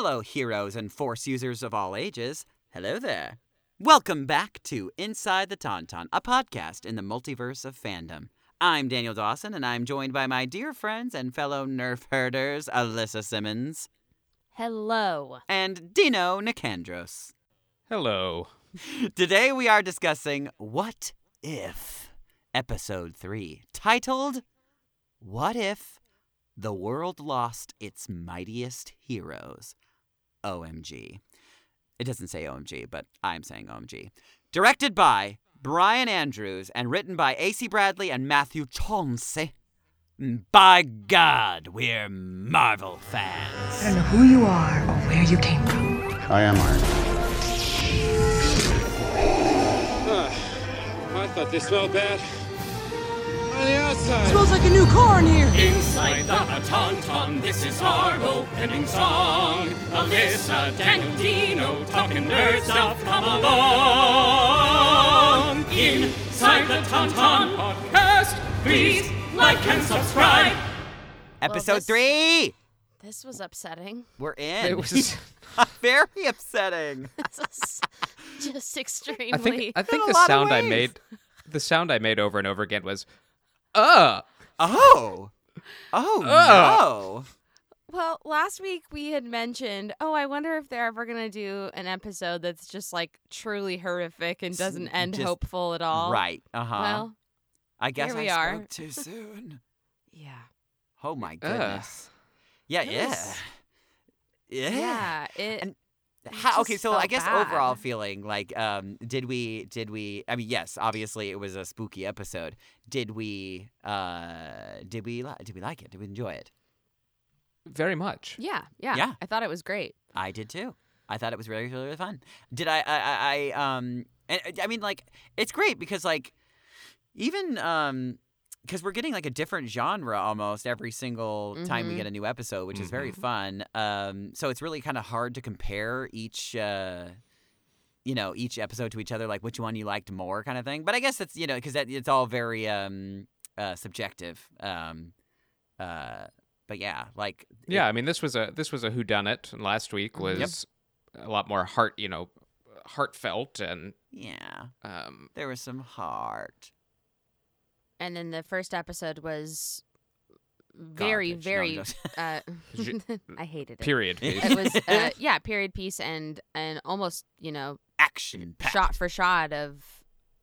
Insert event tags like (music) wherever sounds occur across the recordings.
fellow heroes and force users of all ages. Hello there. Welcome back to Inside the Tauntaun, a podcast in the multiverse of fandom. I'm Daniel Dawson, and I'm joined by my dear friends and fellow Nerf herders, Alyssa Simmons Hello. and Dino Nicandros. Hello. (laughs) Today we are discussing What If, Episode 3, titled What If the World Lost Its Mightiest Heroes? OMG. It doesn't say OMG, but I'm saying OMG. Directed by Bryan Andrews and written by AC Bradley and Matthew Chauncey. By God, we're Marvel fans. I don't know who you are or where you came from. I am Iron Man. Ah, I thought they smelled bad. On the outside. Smells like a new car in here. Inside the Tauntaun, this is our opening song. Alyssa, Daniel, Dino, talking nerd stuff, come along. Inside the Tauntaun podcast, please like and subscribe. Episode this- 3! This was upsetting. We're in. It was. (laughs) very upsetting. (laughs) This is just extremely. I think. I think a the lot of sound I ways. made, the sound I made over and over again was, "Uh." Oh. Oh no. well, last week we had mentioned, oh, I wonder if they're ever going to do an episode that's just like truly horrific and doesn't end just- hopeful at all. Right. Uh-huh. Well, I guess here we I are. spoke too (laughs) soon. yeah. Oh my goodness. Yeah, yeah. Yeah. Yeah. It, And it How, okay, so I guess bad. overall feeling like um did we did we I mean yes, obviously it was a spooky episode. Did we uh did we li- did we like it? Did we enjoy it? Very much. Yeah, yeah. Yeah. I thought it was great. I did too. I thought it was really, really, really fun. Did I? I, I, I um, and, I mean, like, it's great because, like, even um, because we're getting like a different genre almost every single time we Mhm. get a new episode, which is very fun. Um, so it's really kind of hard to compare each, uh, you know, each episode to each other, like which one you liked more, kind of thing. But I guess it's you know because it's all very um, uh, subjective. Um, uh, but yeah, like it- Yeah, I mean, this was a this was a whodunit. and Last week was a lot more heart, you know, heartfelt and yeah, um, there was some heart. And then the first episode was very, Garbage. Very. just- (laughs) uh, (laughs) J- (laughs) I hated it. period. It was, uh, yeah, period piece and and almost, you know, action shot for shot of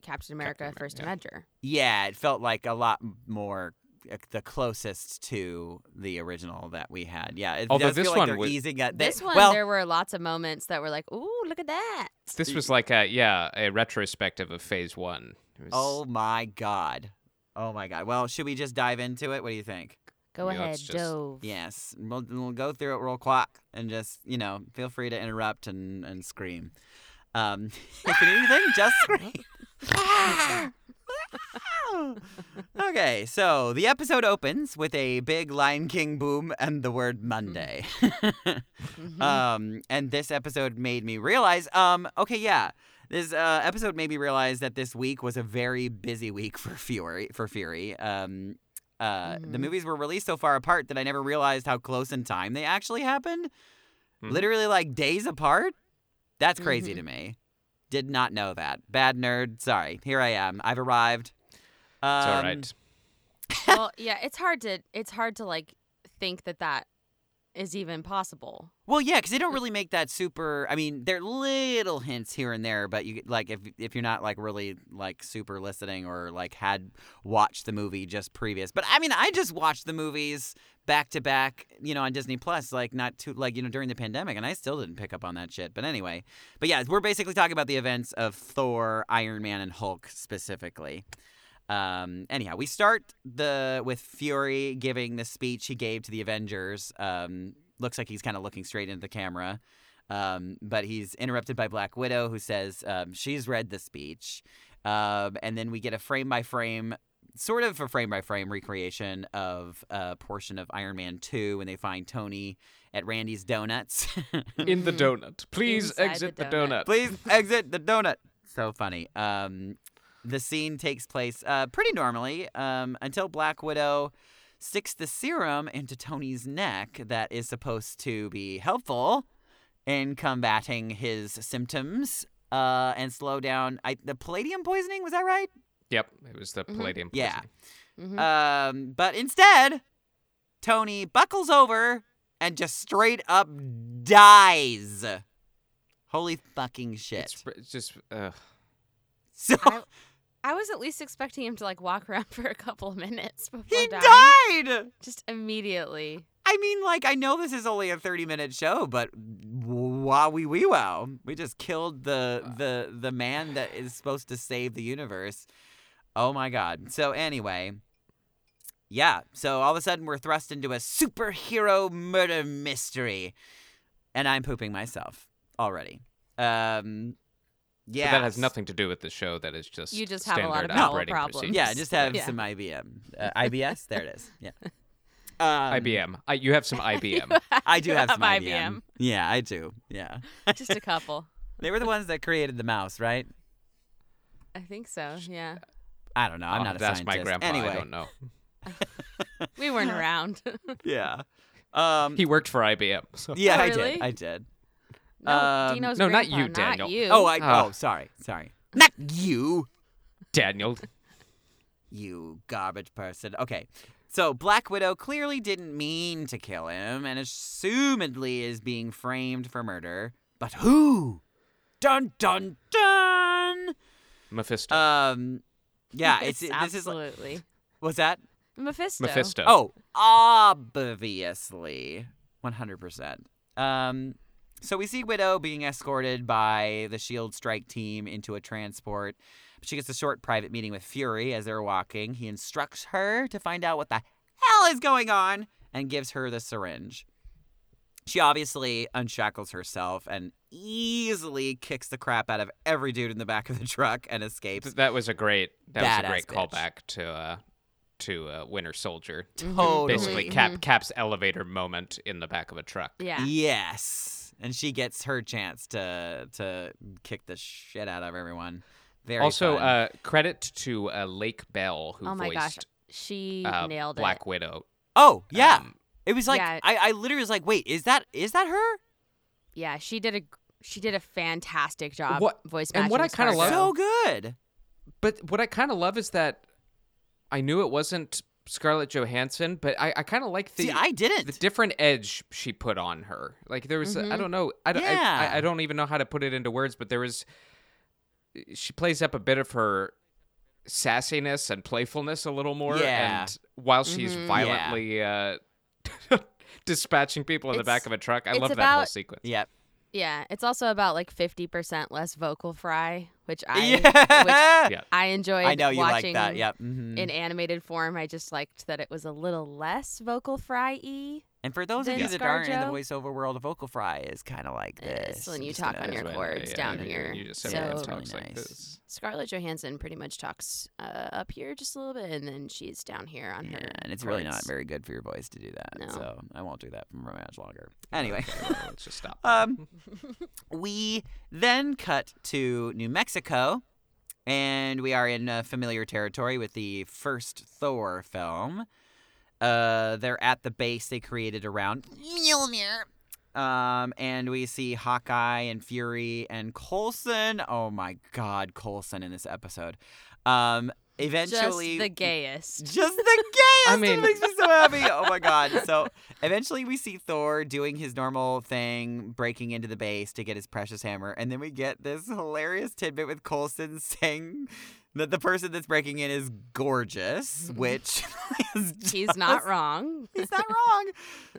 Captain America: America, First yeah. Avenger. Yeah, it felt like a lot more uh, the closest to the original that we had. Yeah, it Although this feel like one they're was- easing it. They- This one, well, there were lots of moments that were like, "Ooh, look at that!" This was like a yeah a retrospective of Phase One. Was, oh my god, oh my god. Well, should we just dive into it? What do you think? Go Yeah, ahead, let's just- Dove. Yes, we'll, we'll go through it real quick and just you know feel free to interrupt and and scream. Um, (laughs) if anything, just (laughs) scream. (laughs) okay, so the episode opens with a big Lion King boom and the word Monday. Mhm. um, and this episode made me realize, um, okay, yeah, this uh, episode made me realize that this week was a very busy week (laughs) for Fury. For Fury, um, uh, the Mhm. movies were released so far apart that I never realized how close in time they actually happened. Mhm. Literally, like days apart. That's crazy Mhm. to me. Did not know that. Bad nerd. Sorry. Here I am. I've arrived. Um, it's all right. (laughs) well, yeah, it's hard to it's hard to like think that that is even possible. Well, yeah, because they don't really make that super. I mean, they're little hints here and there, but you like if if you're not like really like super listening or like had watched the movie just previous. But I mean, I just watched the movies back to back, you know, on Disney Plus, like not too like you know during the pandemic, and I still didn't pick up on that shit. But anyway, but yeah, we're basically talking about the events of Thor, Iron Man, and Hulk specifically. Um, anyhow, we start the with Fury giving the speech he gave to the Avengers. Um, looks like he's kind of looking straight into the camera. Um, but he's interrupted by Black Widow, who says um, she's read the speech. Um, and then we get a frame by frame, sort of a frame by frame recreation of a portion of Iron Man 2 when they find Tony at Randy's Donuts. (laughs) In the donut. (laughs) Please Inside exit the the donut. donut. Please exit the donut. So funny. Um, the scene takes place uh, pretty normally um, until Black Widow sticks the serum into Tony's neck that is supposed to be helpful in combating his symptoms uh, and slow down I, the palladium poisoning. Was that right? Yep, it was the palladium. Yeah. poisoning. Mhm. Um, but instead, Tony buckles over and just straight up dies. Holy fucking shit! It's, it's just uh, so I, I was at least expecting him to like walk (laughs) around for a couple of minutes before he dying. died. Just immediately. I mean, like, I know this is only a thirty-minute show, but wow, wee wee wow, we just killed the the the man that is supposed to save the universe. Oh my god! So anyway, yeah. So all of a sudden, we're thrust into a superhero murder mystery, and I'm pooping myself already. Um, yeah, that has nothing to do with the show. That is just You just have a lot of bowel operating problems. procedures. Yeah, just have Yeah. some IBM, uh, IBS. There it is. Yeah. (laughs) Um, IBM. I, you have some (laughs) IBM. I do You have some have IBM. Yeah, I do. Yeah. (laughs) Just a couple. They were the ones that created the mouse, right? I think so. Yeah. I don't know. I'm I'll not a have to ask scientist. my grandpa. Anyway, I don't know. We weren't around. yeah. Um, He worked for IBM. So. yeah, Oh, I did. I did. No, Um, Dino's no, not grandpa, you, Daniel. Not you. Oh, I. Ah. Oh, sorry, sorry. Not you, Daniel. you garbage person. Okay. So Black Widow clearly didn't mean to kill him, and assumedly is being framed for murder. But who? Dun dun dun. Mephisto. Um. Yeah. (laughs) It's Yes, this is. like- absolutely What's that? Mephisto. Mephisto. Oh, obviously. 100%. Um, so we see Widow being escorted by the Shield strike team into a transport. She gets a short private meeting with Fury as they're walking. He instructs her to find out what the hell is going on and gives her the syringe. She obviously unshackles herself and easily kicks the crap out of every dude in the back of the truck and escapes. That was a great. That was a great bitch. callback to uh, to uh, Winter Soldier. Totally. Basically, Cap Cap's elevator moment in the back of a truck. Yeah. Yes, and she gets her chance to to kick the shit out of everyone. Very also, fun. uh, credit to uh, Lake Bell who Oh my gosh. voiced She uh, nailed Black it. Widow. oh yeah, um, it was like yeah. I, I literally was like, wait, is that is that her? Yeah, she did a she did a fantastic job What- voice and what I kinda love- So good. But what I kind of love is that I knew it wasn't Scarlett Johansson, but I, I kind of like the See, I didn't. the different edge she put on her. Like there was, I Mhm. don't know, I, don't- I- Yeah. I, I don't even know how to put it into words, but there was, she plays up a bit of her sassiness and playfulness a little more. Yeah. And while she's Mhm. violently uh, (laughs) dispatching people in the back of a truck, I it's love that whole sequence. yep. Yeah, it's also about like fifty percent less vocal fry, which (laughs) I which yeah. Yeah. I enjoyed. I know you like watching that. Yep. mhm. In animated form, I just liked that it was a little less vocal fry y. And for those of you that aren't in the ScarJo? voice-over world, a vocal fry is kind of like this. When you just talk on your That's chords when- yeah, down you- here. You just So- everyone It's really talks like this. Scarlett Johansson pretty much talks uh, up here just a little bit, and then she's down here on Yeah, her. and it's really not very good for your voice to do that. No. So I won't do that for much longer. Anyway. Okay, well, let's just stop. (laughs) Um, (laughs) we then cut to New Mexico, and we are in uh, familiar territory with the first Thor film. Uh, they're at the base they created around Mjolnir. Um, and we see Hawkeye and Fury and Coulson. Oh my God, Coulson in this episode. Um, eventually, just the gayest. just the (laughs) gayest. I mean- it makes me so happy. Oh my god! So eventually, we see Thor doing his normal thing, breaking into the base to get his precious hammer, and then we get this hilarious tidbit with Coulson (laughs) saying that the person that's breaking in is gorgeous, which (laughs) is He's not wrong. He's not wrong,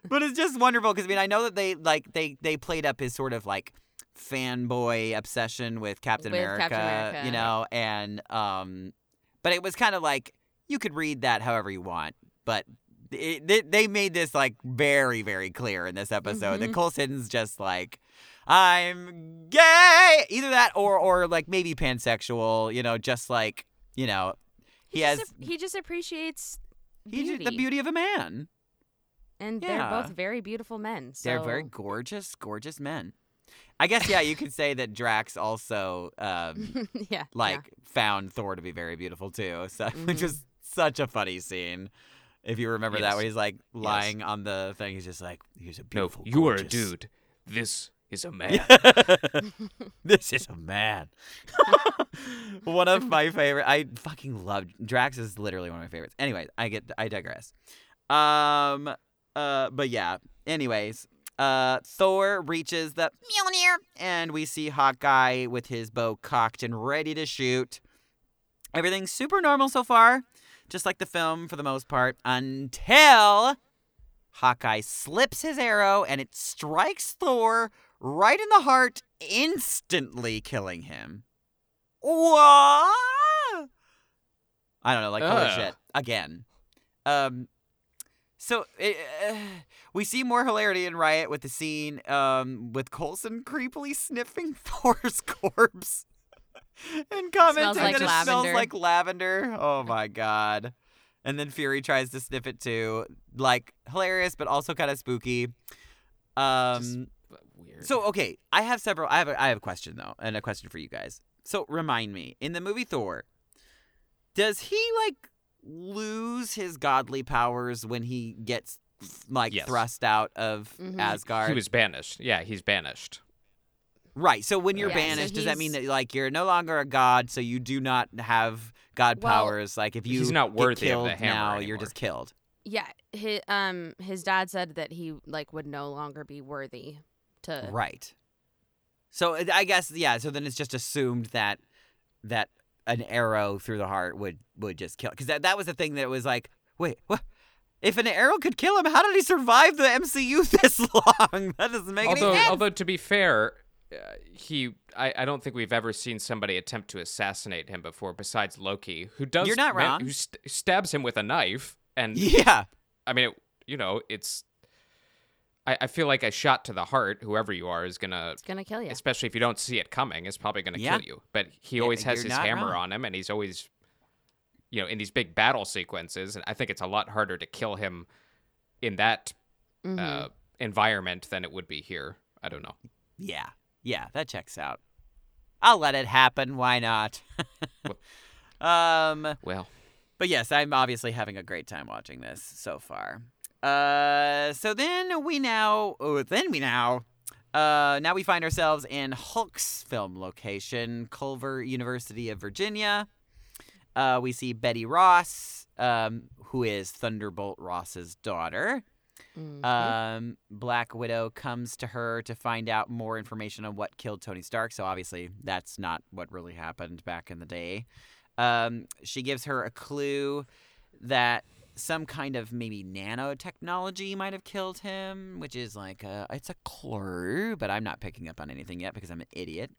but it's just wonderful because I mean I know that they like they they played up his sort of like fanboy obsession with Captain With America, Captain America. you know, and um, but it was kind of like you could read that however you want, but it, they, they made this like very very clear in this episode that Mhm. Coulson's just like. I'm gay, either that or or like maybe pansexual, you know, just like you know, he, has just, he just appreciates he beauty, the beauty of a man. and Yeah. they're both very beautiful men. So They're very gorgeous, gorgeous men. I guess yeah, you could say that Drax also um, (laughs) yeah, like found Thor to be very beautiful too. So (laughs) which Mhm. was such a funny scene. If you remember that, Yes. where he's like lying on the thing, he's just like, "He's a No, beautiful." you are a dude. This is a man. (laughs) this is a man. one of my favorite. I fucking love Drax. Is literally one of my favorites. Anyway, I get. I digress. Um. Uh. But yeah. Anyways. Uh. Thor reaches the Mjolnir, and we see Hawkeye with his bow cocked and ready to shoot. Everything's super normal so far, just like the film for the most part, until Hawkeye slips his arrow and it strikes Thor right in the heart, instantly killing him. What? I don't know, like holy shit again. Um, so it, uh, we see more hilarity in Riot with the scene um with Coulson creepily sniffing (laughs) Thor's corpse and commenting like that it smells like lavender. Oh my god. And then Fury tries to sniff it too. Like hilarious, but also kind of spooky. Um. Weird. So okay, I have several. I have a, I have a question though, and a question for you guys. So remind me, in the movie Thor, does he like lose his godly powers when he gets like Yes. thrust out of Mhm. Asgard? he was banished. Yeah, he's banished. right. So when you're Yeah, so banished, does that mean that like you're no longer a god, so you do not have god Well, powers? Like if you he's not get worthy of the hammer now, you're just killed. Yeah, his um his dad said that he like would no longer be worthy to Right. So I guess yeah. So then it's just assumed that that an arrow through the heart would would just kill because that that was the thing that was like wait what. If an arrow could kill him, how did he survive the MCU (laughs) this long? That doesn't make although, any sense. although to be fair, uh, he I, I don't think we've ever seen somebody attempt to assassinate him before, besides Loki, who does You're not wrong. who st- stabs him with a knife, and (laughs) yeah, I mean, it, you know, it's. I, I feel like a shot to the heart, whoever you are, is gonna, it's gonna kill you. especially if you don't see it coming, is probably gonna Yeah. kill you. But he Yeah, always has his hammer wrong. on him, and he's always, you know, in these big battle sequences. And I think it's a lot harder to kill him in that Mhm. uh, environment than it would be here. I don't know. yeah, yeah. That checks out. I'll let it happen. Why not? (laughs) um. Well, But yes, I'm obviously having a great time watching this so far. Uh, so then we now, oh, then we now, uh, now we find ourselves in Hulk's film location, Culver University of Virginia. Uh, we see Betty Ross, um, who is Thunderbolt Ross's daughter. Mhm. Um, Black Widow comes to her to find out more information on what killed Tony Stark. So obviously, that's not what really happened back in the day. Um, she gives her a clue that some kind of maybe nanotechnology might have killed him, which is like a, it's a clue, but I'm not picking up on anything yet because I'm an idiot.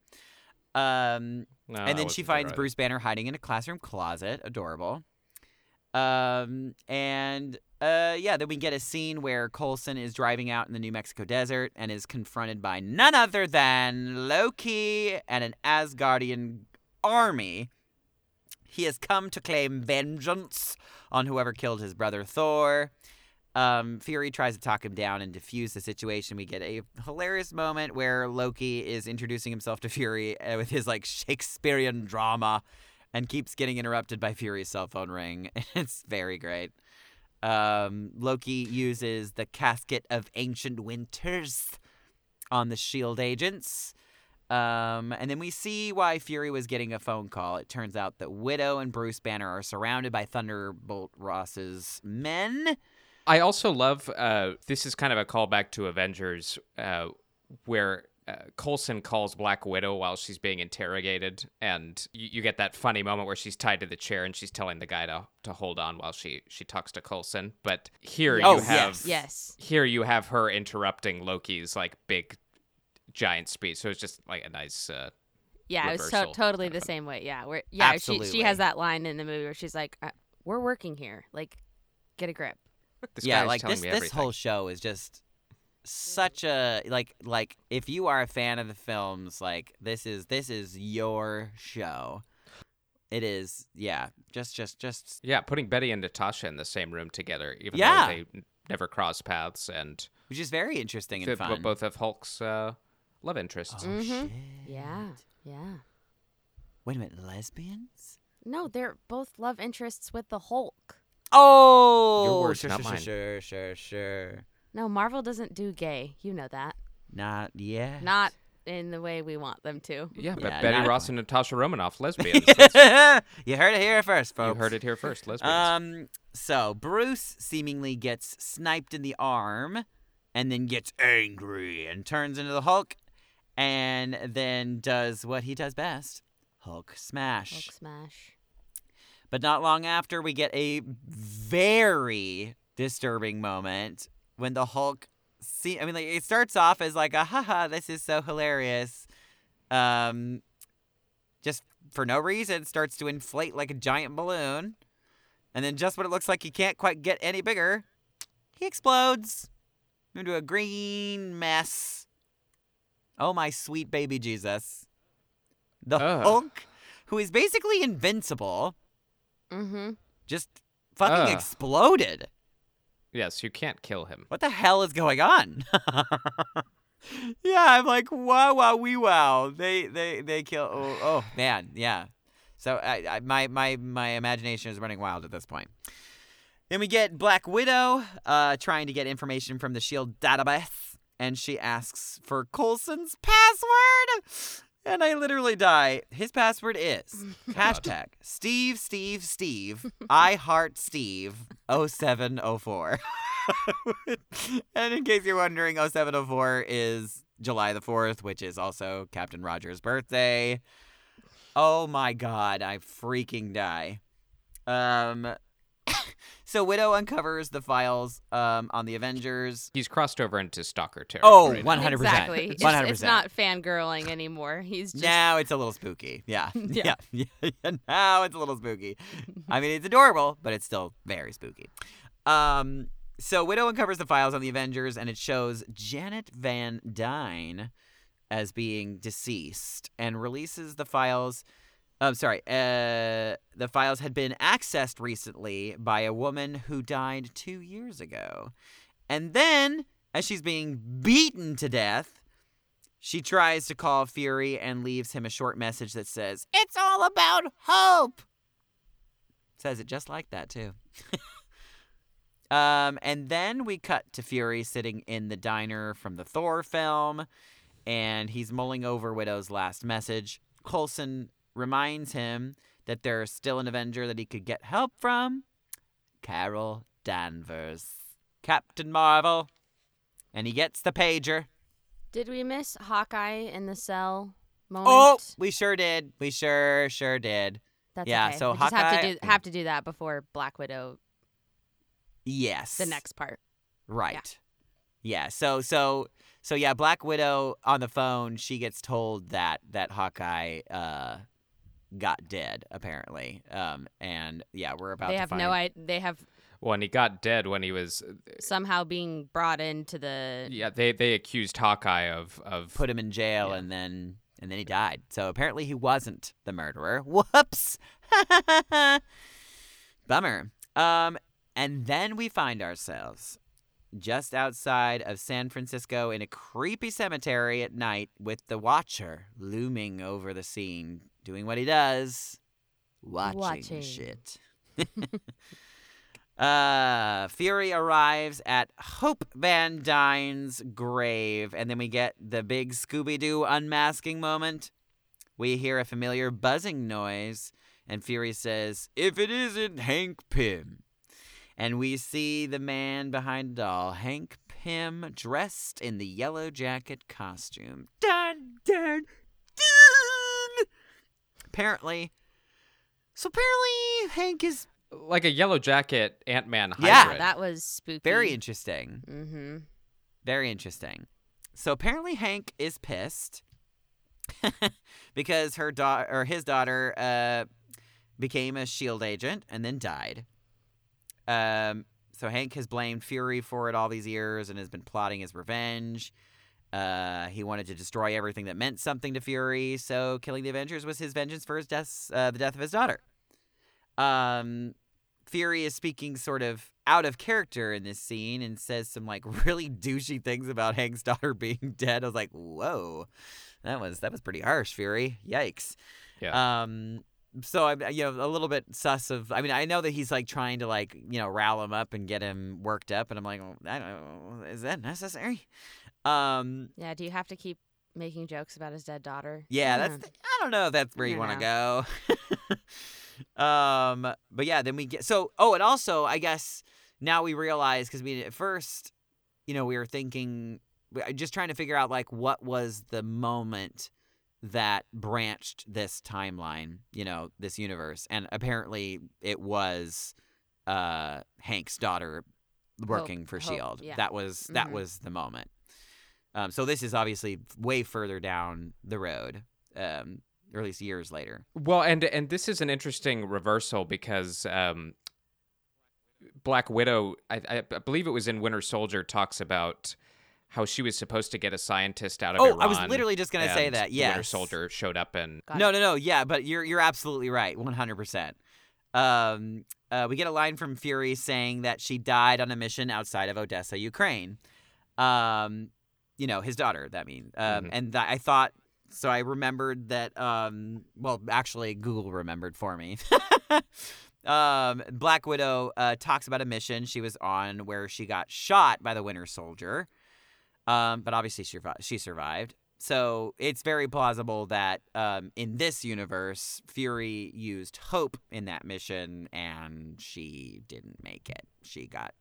Um, no, and then she finds either. Bruce Banner hiding in a classroom closet. Adorable. Um, and uh, yeah, then we get a scene where Coulson is driving out in the New Mexico desert and is confronted by none other than Loki and an Asgardian army. He has come to claim vengeance on whoever killed his brother Thor. Um, Fury tries to talk him down and defuse the situation. We get a hilarious moment where Loki is introducing himself to Fury uh, with his like Shakespearean drama and keeps getting interrupted by Fury's cell phone ring. (laughs) It's very great. Um, Loki uses the casket of ancient winters on the shield agents. Um, and then we see why Fury was getting a phone call. It turns out that Widow and Bruce Banner are surrounded by Thunderbolt Ross's men. I also love uh, this is kind of a callback to Avengers, uh, where uh, Coulson calls Black Widow while she's being interrogated, and you, you get that funny moment where she's tied to the chair and she's telling the guy to to hold on while she she talks to Coulson. But here Oh, you have yes. yes. here you have her interrupting Loki's like big giant speech. So it's just like a nice. Uh, Yeah, it was to- totally the same way. Yeah, where yeah, she she has that line in the movie where she's like, uh, "We're working here. Like, get a grip." this yeah, like telling this this everything. whole show is just such a like like if you are a fan of the films, like this is this is your show. It is, yeah. Just just just Yeah, putting Betty and Natasha in the same room together, even Yeah. though they never cross paths, and which is very interesting and they fun. both have Hulk's uh, love interests. Oh, Mhm. shit. Yeah, yeah. Wait a minute, lesbians? No, they're both love interests with the Hulk. Oh, Your words, sure, not sure, mine. sure, sure, sure. No, Marvel doesn't do gay. You know that. Not yet. Not in the way we want them to. Yeah, but Yeah, Betty Ross and Natasha Romanoff, lesbians. (laughs) You heard it here first, folks. you heard it here first, lesbians. Um, so Bruce seemingly gets sniped in the arm and then gets angry and turns into the Hulk and then does what he does best Hulk smash. Hulk smash. But not long after, we get a very disturbing moment when the Hulk. See, I mean, like it starts off as like a haha, this is so hilarious. Um, just for no reason, starts to inflate like a giant balloon, and then just when it looks like he can't quite get any bigger, he explodes into a green mess. Oh my sweet baby Jesus! The Ugh. Hulk, who is basically invincible Mm-hmm. just fucking Ugh. exploded. yes, you can't kill him. What the hell is going on? (laughs) yeah, I'm like, wow, wow, wee, wow. They, they, they kill. Oh, oh man, yeah. So I, I, my, my, my imagination is running wild at this point. Then we get Black Widow uh, trying to get information from the Shield database, and she asks for Coulson's password. And I literally die. His password is (laughs) hashtag Steve Steve Steve (laughs) I heart Steve 0704. (laughs) and in case you're wondering, 0704 is July the 4th, which is also Captain Rogers' birthday. Oh my god, I freaking die. Um so Widow uncovers the files um on the Avengers. He's crossed over into stalker Oh, territory. 100%. Exactly. It's, 100%. it's not fangirling anymore. He's just now it's a little spooky. Yeah. (laughs) Yeah. (laughs) yeah. yeah. now it's a little spooky. I mean, it's adorable, but it's still very spooky. Um, so Widow uncovers the files on the Avengers, and it shows Janet Van Dyne as being deceased, and releases the files. I'm sorry. Uh, the files had been accessed recently by a woman who died two years ago, and then, as she's being beaten to death, she tries to call Fury and leaves him a short message that says, It's all about hope. Says it just like that, too. (laughs) um, and then we cut to Fury sitting in the diner from the Thor film, and he's mulling over Widow's last message. Coulson reminds him that there's still an Avenger that he could get help from Carol Danvers, Captain Marvel. And he gets the pager. Did we miss Hawkeye in the cell moment? Oh, we sure did. We sure, sure did. That's yeah, okay. so we just have to do have to do that before Black Widow, Yes. the next part. Right. Yeah. So so so yeah, Black Widow on the phone, she gets told that that Hawkeye uh got dead apparently. Um and yeah, we're about They to have find no I they have Well, and he got dead when he was. somehow being brought into the Yeah, they they accused Hawkeye of of put him in jail Yeah. and then and then he died. So apparently he wasn't the murderer. (laughs) Whoops. (laughs) Bummer. Um and then we find ourselves just outside of San Francisco in a creepy cemetery at night with the Watcher looming over the scene, doing what he does, watching, Watching. shit. (laughs) (laughs) uh, Fury arrives at Hope Van Dyne's grave, and then we get the big Scooby Doo unmasking moment. We hear a familiar buzzing noise, and Fury says, If it isn't Hank Pym. And we see the man behind it all, Hank Pym, dressed in the yellow jacket costume. Dun, dun, dun! Apparently, so apparently Hank is like a yellow jacket Ant Man hybrid. Yeah, that was spooky. very interesting. Mm-hmm. Very interesting. So apparently Hank is pissed (laughs) because her daughter or his daughter uh, became a shield agent and then died. Um, so Hank has blamed Fury for it all these years and has been plotting his revenge. Uh, he wanted to destroy everything that meant something to Fury, so killing the Avengers was his vengeance for his death, uh, the death of his daughter. Um, Fury is speaking sort of out of character in this scene and says some like (laughs) really douchey things about Hank's daughter (laughs) being dead. I was like, whoa, that was that was pretty harsh, Fury. Yikes. Yeah. Um. So I'm you know a little bit sus of. I mean, I know that he's like trying to like you know rile him up and get him worked up, and I'm like, well, I don't know, is that necessary? Um, Yeah, do you have to keep making jokes about his dead daughter? yeah, that's. Hmm. The, I don't know if that's where you want to go. (laughs) um, but yeah, then we get so. Oh, and also, I guess now we realize because we at first, you know, we were thinking, we- just trying to figure out like what was the moment that branched this timeline, you know, this universe, and apparently it was uh Hank's daughter working for Hope, Shield. yeah. That was that Mhm. was the moment. Um, so this is obviously way further down the road, um, or at least years later. Well, and and this is an interesting reversal because um, Black Widow, I, I I believe it was in Winter Soldier, talks about how she was supposed to get a scientist out of Oh, Iran. I was literally just gonna say that. Yeah, Winter Soldier showed up and Got no, it. no, no. Yeah, but you're you're absolutely right. One hundred percent. Um, uh, we get a line from Fury saying that she died on a mission outside of Odessa, Ukraine. Um, you know, his daughter. That mean. Um, Mhm. and th- I thought so. I remembered that. Um, well, actually, Google remembered for me. (laughs) um, Black Widow uh, talks about a mission she was on where she got shot by the Winter Soldier. Um, but obviously she survived. She survived. So it's very plausible that um, in this universe, Fury used Hope in that mission, and she didn't make it. She got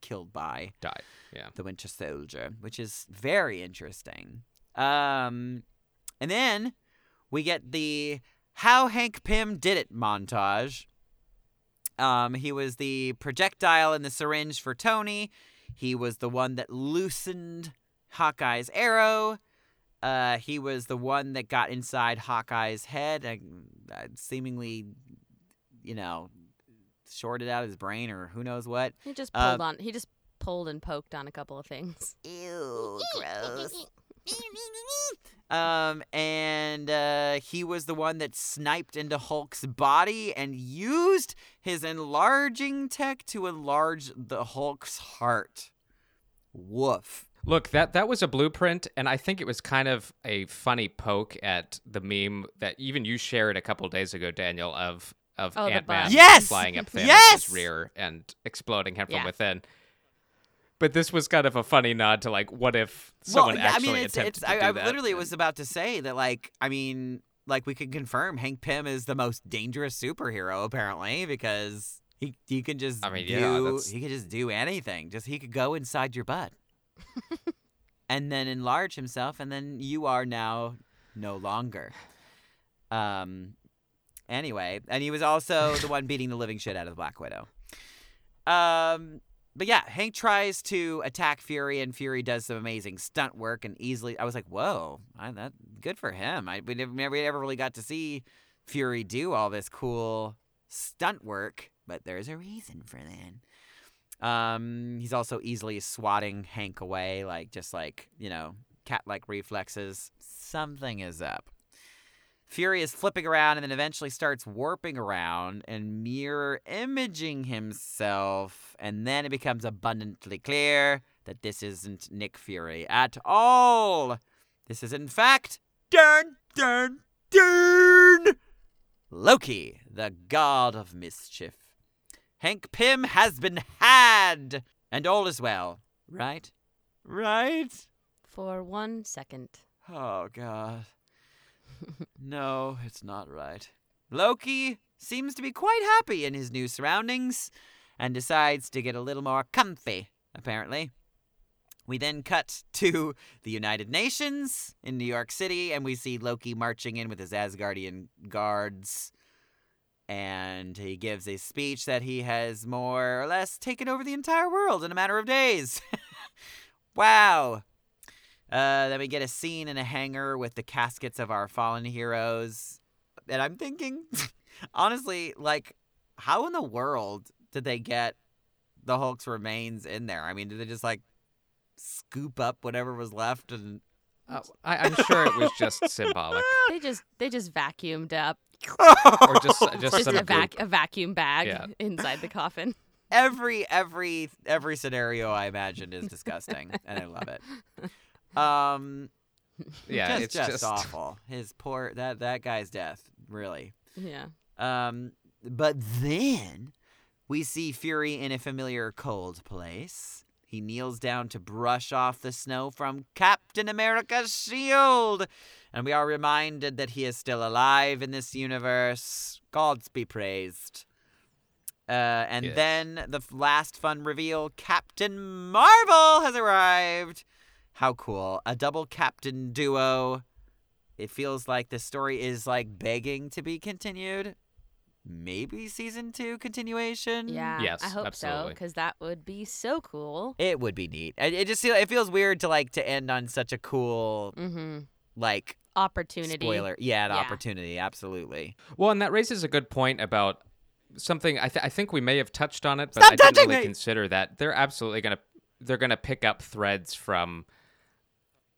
killed by died. Yeah. the Winter Soldier, which is very interesting. Um, and then we get the How Hank Pym Did It montage. Um, he was the projectile in the syringe for Tony. He was the one that loosened Hawkeye's arrow. Uh, he was the one that got inside Hawkeye's head, and uh, seemingly, you know, shorted out his brain or who knows what. He just Uh, pulled on. He just pulled and poked on a couple of things. (laughs) Ew, gross. (laughs) um, and uh, he was the one that sniped into Hulk's body and used his enlarging tech to enlarge the Hulk's heart. Woof. Look, that that was a blueprint, and I think it was kind of a funny poke at the meme that even you shared a couple days ago, Daniel, of of Oh, Ant Man. Yes! flying up Thanos' Yes! rear and exploding him from Yeah. within. But this was kind of a funny nod to like, what if Well, someone yeah, I actually mean, it's, attempted it's, to I, do I that? literally and- was about to say that, like, I mean, like we can confirm Hank Pym is the most dangerous superhero apparently because he he can just I mean, do yeah, he can just do anything. Just he could go inside your butt (laughs) and then enlarge himself, and then you are now no longer. Um. Anyway, and he was also the one beating the living shit out of the Black Widow. Um. But yeah, Hank tries to attack Fury, and Fury does some amazing stunt work and easily. I was like, "Whoa, I, that good for him." I we never, never really got to see Fury do all this cool stunt work, but there's a reason for that. Um, he's also easily swatting Hank away, like just like you know, cat-like reflexes. Something is up. Fury is flipping around and then eventually starts warping around and mirror imaging himself. And then it becomes abundantly clear that this isn't Nick Fury at all. This is, in fact, dun dun dun! Loki, the god of mischief. Hank Pym has been had, and all is well, right? Right? For one second. Oh, God. No, it's not right. Loki seems to be quite happy in his new surroundings and decides to get a little more comfy, apparently. We then cut to the United Nations in New York City, and we see Loki marching in with his Asgardian guards. And he gives a speech that he has more or less taken over the entire world in a matter of days. (laughs) wow. Uh, then we get a scene in a hangar with the caskets of our fallen heroes. And I'm thinking, (laughs) honestly, like, how in the world did they get the Hulk's remains in there? I mean, did they just, like, scoop up whatever was left and. Uh, I, I'm sure it was just (laughs) symbolic, They just they just vacuumed up (laughs) or just just just a, vac- a vacuum bag Yeah. inside the coffin. every every every scenario I imagined is disgusting, and I love it. Um, (laughs) Yeah, just, it's just, just awful. His poor that that guy's death, really. Yeah. Um, but then we see Fury in a familiar cold place. He kneels down to brush off the snow from Captain America's shield. And we are reminded that he is still alive in this universe. Gods be praised. Uh, and Yes. then the last fun reveal Captain Marvel has arrived. How cool. A double captain duo. It feels like the story is like begging to be continued. Maybe season two continuation. Yeah, Yes, I hope so because that would be so cool. It would be neat. It, it just feel, it feels weird to like to end on such a cool Mm-hmm. like Opportunity. spoiler. Yeah, an Yeah. opportunity. Absolutely. Well, and that raises a good point about something I, th- I think we may have touched on it, but Stop I didn't really me! consider that they're absolutely gonna they're gonna pick up threads from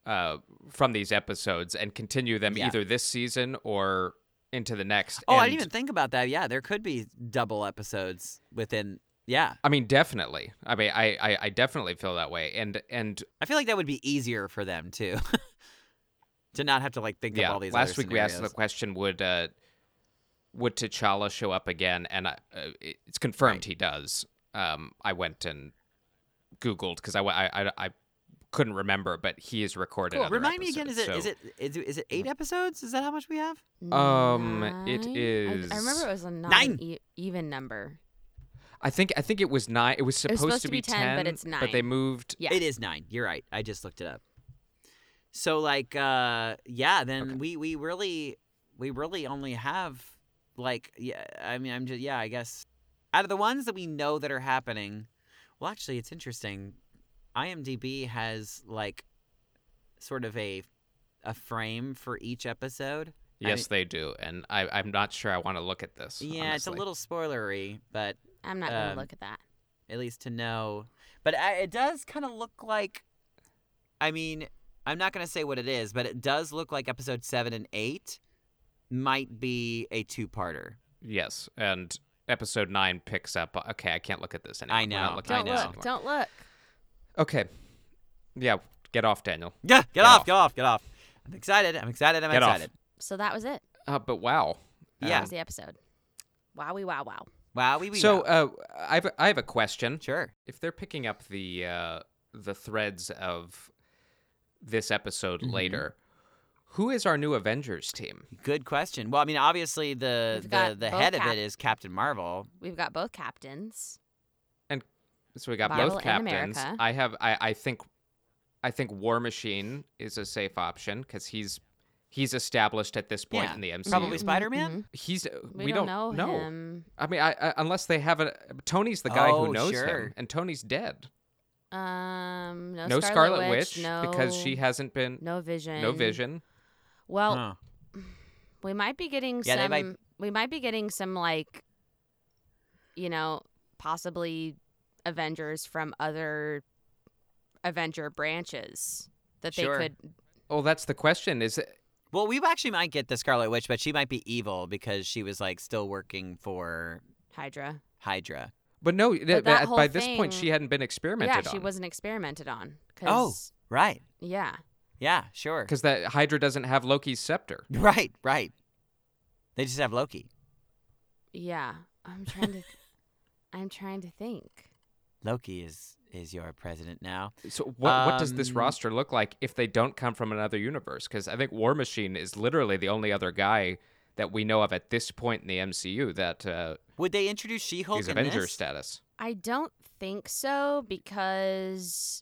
uh from these episodes and continue them Yeah. either this season or into the next. Oh, I didn't even think about that. Yeah, there could be double episodes within. Yeah, I mean, definitely. I mean, I, I, I definitely feel that way, and and I feel like that would be easier for them too, (laughs) to not have to like think yeah. of all these. last week we asked the question: Would uh, would T'Challa show up again? And I, uh, it's confirmed Right. he does. Um, I went and Googled because I, I, I couldn't remember, but he is recorded. Cool. other Remind me again. Is it episodes, is it is it is it eight episodes? Is that how much we have? Um, it Nine? I- I, remember it was a nine, Nine. E- even number. I think I think it was nine. It was supposed, supposed to to be be 10, but it's nine. But they moved. Yeah. It is nine. You're right. I just looked it up. So like, uh, yeah. Then Okay. we we really we really only have like yeah. I mean, I'm just yeah. I guess out of the ones that we know that are happening, well, actually, it's interesting. IMDb has like sort of a a frame for each episode. I Yes, mean- they do, and I, I'm not sure I want to look at this. yeah, it's a little spoilery, but I'm not gonna Um, look at that. at least to know. But I, it does kind of look like. I mean, I'm not going to say what it is, but it does look like episode seven and eight might be a two-parter. Yes, and episode nine picks up. Okay, I can't look at this anymore. I know, I Don't know. look. Don't look. Okay. Yeah, get off, Daniel. Yeah, get, Get off, off. get off, get off. I'm excited. I'm excited. I'm Get off. excited. So that was it. Uh, but wow. That Yeah. was the episode. Wowie wow wow. Wow, we, we So wow. uh, I have I have a question. sure. If they're picking up the uh, the threads of this episode Mm-hmm. later, who is our new Avengers team? Good question. Well, I mean, obviously the We've the, the both head of it is Captain Marvel. We've got both captains. So we got Marvel both captains. I have I, I think I think War Machine is a safe option because he's he's established at this point Yeah, in the MCU. Probably Mhm, Spider-Man. He's mhm. We, we, don't, don't, know him. I mean, I, I, unless they have a Tony's the guy Oh, who knows sure. him, and Tony's dead. Um, no, No, Scarlet, Witch, no, because she hasn't been no vision. no Vision. Well, Huh. we might be getting Yeah, some. might- We might be getting some like, you know, possibly Avengers from other Avenger branches that Sure. they could. Oh, that's the question. Is it? Well, we actually might get the Scarlet Witch, but she might be evil because she was like still working for Hydra. Hydra. But no, th- that by this point she hadn't been experimented on. yeah, she wasn't experimented on. Oh, right. Yeah. Yeah, sure. because that Hydra doesn't have Loki's scepter. (laughs) Right, right. They just have Loki. Yeah. I'm trying to. (laughs) I'm trying to think. Loki is is your president now. So what what does this Um, roster look like if they don't come from another universe? Because I think War Machine is literally the only other guy that we know of at this point in the MCU that uh, Would they introduce She-Hulk is in Avenger this? status. I don't think so because.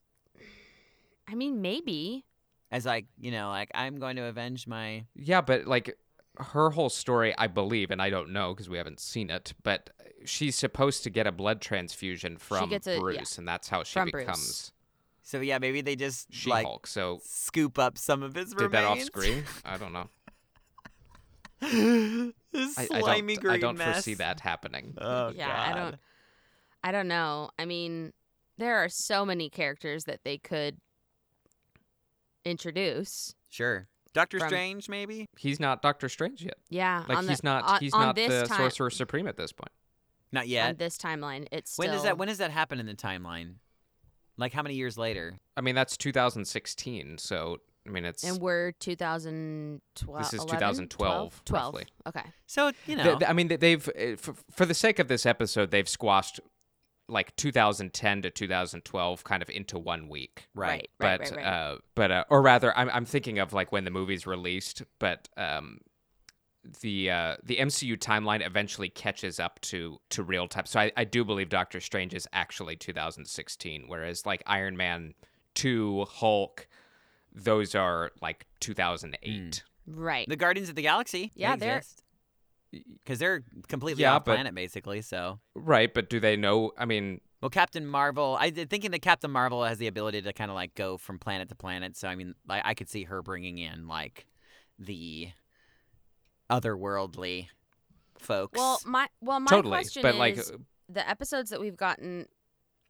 I mean, maybe. As like, you know, like I'm going to avenge my Yeah, but like her whole story, I believe, and I don't know because we haven't seen it, but she's supposed to get a blood transfusion from gets a- yeah, Bruce, and that's how she from Bruce. becomes So yeah, maybe they just She like Hulk. So scoop up some of his did that off screen? (laughs) I don't know. (laughs) this I, I slimy don't. green I don't mess. foresee that happening. Oh yeah, God. I don't. I don't know. I mean, there are so many characters that they could introduce. Sure. Doctor From- Strange, maybe. He's not Doctor Strange yet. Yeah, Like on he's the, not. on, he's on not this the time, Sorcerer Supreme at this point. Not yet. On this timeline, it's When still, does that? When does that happen in the timeline? Like how many years later? I mean, that's 2016. So I mean, it's and we're 2012. This is 11? 2012, 12? roughly. Okay. So you know, Th- th- I mean, they've uh, for, for the sake of this episode, they've squashed like 2010 to 2012 kind of into one week. Right. right, But right, right. uh but uh, or rather I'm I'm thinking of like when the movie's released, but um the uh, the MCU timeline eventually catches up to to real time. So I, I do believe Doctor Strange is actually 2016, whereas like Iron Man 2, Hulk, those are like 2008. right. The Guardians of the Galaxy. Yeah, they're- because they're completely Yeah, off but- planet basically. So, Right, but do they know? I mean, well, Captain Marvel. I did thinking that Captain Marvel has the ability to kind of like go from planet to planet. So, I mean, like I could see her bringing in like the otherworldly folks. well, my well my totally. question But is like, the episodes that we've gotten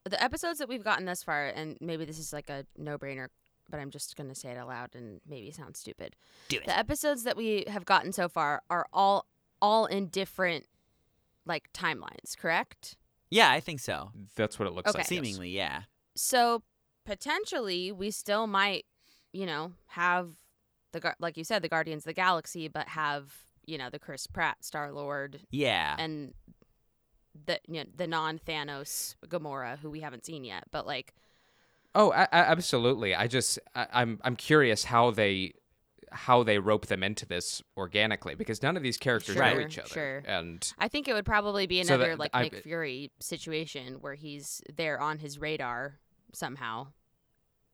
the episodes that we've gotten thus far and maybe this is like a no-brainer but i'm just going to say it aloud and maybe sound stupid Do it. the episodes that we have gotten so far are all all in different like timelines correct yeah, I think so. that's what it looks Okay. like. yes. Seemingly, yeah. so potentially we still might you know have the like you said the guardians of the galaxy but have you know the chris pratt star lord Yeah. and the you know, the non Thanos Gamora who we haven't seen yet, but like Oh, a- a- absolutely. I just I, I'm I'm curious how they how they rope them into this organically because none of these characters know each other. sure. And I think it would probably be So another that- like I- Nick Fury situation where he's there on his radar somehow,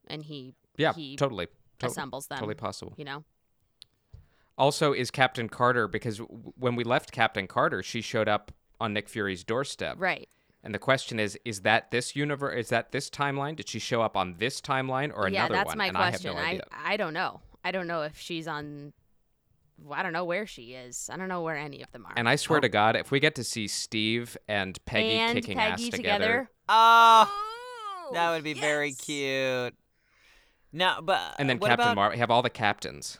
and he yeah, he totally. To- assembles them. Totally possible. You know, Also, is Captain Carter because w- when we left Captain Carter, she showed up on Nick Fury's doorstep. right? And the question is, is that this universe? Is that this timeline? Did she show up on this timeline or yeah, another one? Yeah, that's my and question. I have no idea. I don't know. I don't know if she's on. I don't know where she is. I don't know where any of them are. And I swear to God, if we get to see Steve and Peggy And kicking Peggy ass together. Ah, oh, that would be very cute. No, but and then what Captain about... Marvel, have all the captains.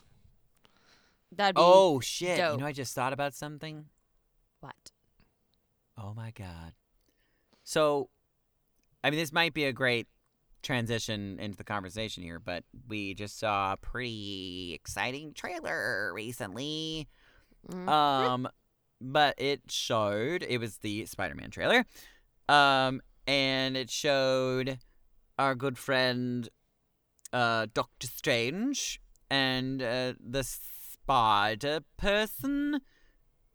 That'd be Oh shit! dope. You know, I just thought about something. what? Oh my god. So, I mean, this might be a great transition into the conversation here, but we just saw a pretty exciting trailer recently. Mhm. Um, but it showed it was the Spider-Man trailer. Um, and it showed our good friend, uh, Doctor Strange and uh, the Spider Person,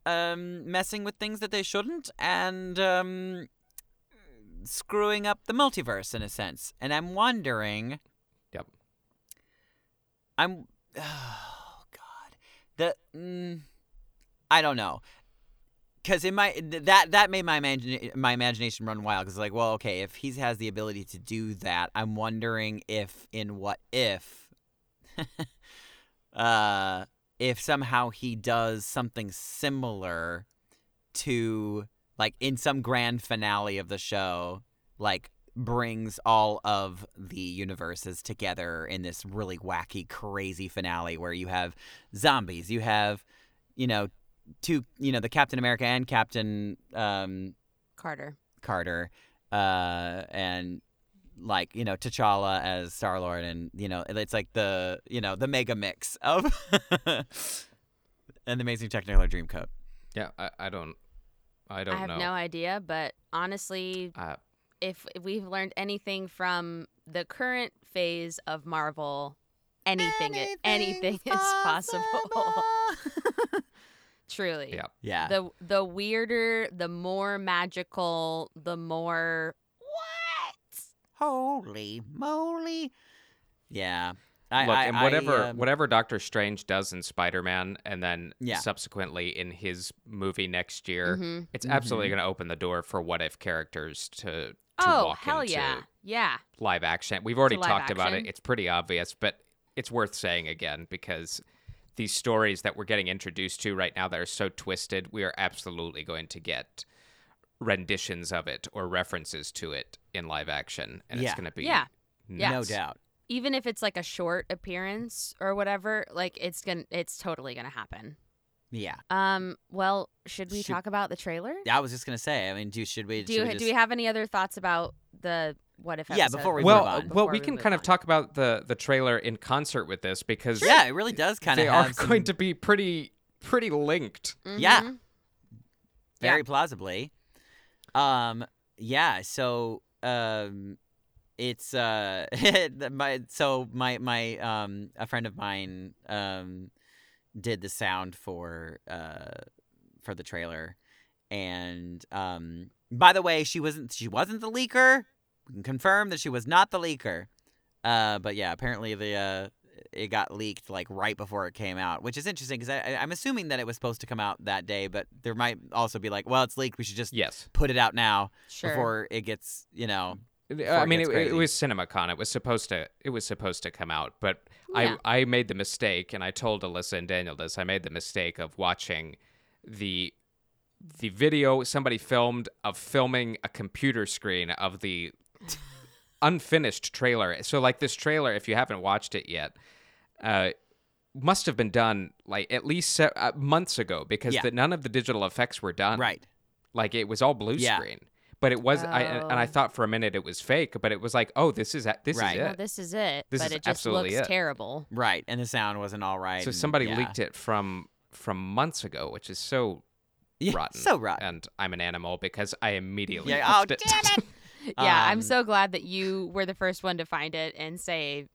um, messing with things that they shouldn't and um, screwing up the multiverse in a sense. And I'm wondering. Yep. I'm. (sighs) Oh God. The. Mm, I don't know. Cause it might that that made my imagine my imagination run wild. Cause like, well, okay, if he has the ability to do that, I'm wondering if in what if, (laughs) uh, if somehow he does something similar to like in some grand finale of the show, like brings all of the universes together in this really wacky, crazy finale where you have zombies, you have, you know, two, you know, the Captain America and Captain um, Carter. Carter, uh, and like you know T'Challa as Star Lord, and you know it's like the you know the mega mix of (laughs) an amazing Technicolor Dreamcoat. Yeah, I, I don't, I don't I have know. no idea, but honestly, uh, if, if we've learned anything from the current phase of Marvel, anything i- anything (laughs) is possible. (laughs) Truly. yeah, Yeah. The the weirder, the more magical, the more what? Holy moly! Yeah. I, Look, I, and I, whatever um, whatever Doctor Strange does in Spider Man, and then Yeah. subsequently in his movie next year, Mhm. it's absolutely Mhm. going to open the door for what if characters to to Oh walk hell into yeah, yeah. live action. We've already talked about it. It's pretty obvious, but it's worth saying again because these stories that we're getting introduced to right now that are so twisted, we are absolutely going to get renditions of it or references to it in live action, and Yeah. it's going to be Yeah. Yeah. no doubt. Even if it's like a short appearance or whatever, like it's gonna, it's totally gonna happen. Yeah. Um. Well, should we Should- talk about the trailer? I was just gonna say. I mean, do should we? Do should you, we do we have any other thoughts about the what if? Yeah, before we before move Well, on. well, before we can move kind of talk about the the trailer in concert with this because Yeah, it really does kind of. they of are some, going to be pretty pretty linked. Yeah. Mhm. very Yeah. plausibly. Um, yeah, so um it's uh (laughs) my so my my um a friend of mine um did the sound for uh for the trailer and um by the way she wasn't she wasn't the leaker we can confirm that she was not the leaker uh but yeah apparently the uh it got leaked like right before it came out which is interesting because I, i'm assuming that it was supposed to come out that day but there might also be like well it's leaked we should just Yes. put it out now Sure. before it gets you know I mean, it, it was CinemaCon. It was supposed to. It was supposed to come out, but Yeah. I I made the mistake, and I told Alyssa and Daniel this. I made the mistake of watching the the video somebody filmed of filming a computer screen of the (laughs) unfinished trailer. So like this trailer, if you haven't watched it yet, uh, must have been done like at least se- uh, months ago because Yeah. the, none of the digital effects were done. right Like it was all blue Yeah. screen. But it was, I, and I Oh. thought for a minute it was fake, but it was like, oh, this is this Right. is Well, it. this is it, This but is it just absolutely looks it. terrible. right and the sound wasn't all right so and- somebody yeah. leaked it from from months ago, which is so yeah, rotten. so rotten And I'm an animal because I immediately yeah oh watched it. damn it (laughs) Yeah, I'm Um, so glad that you were the first one to find it and say,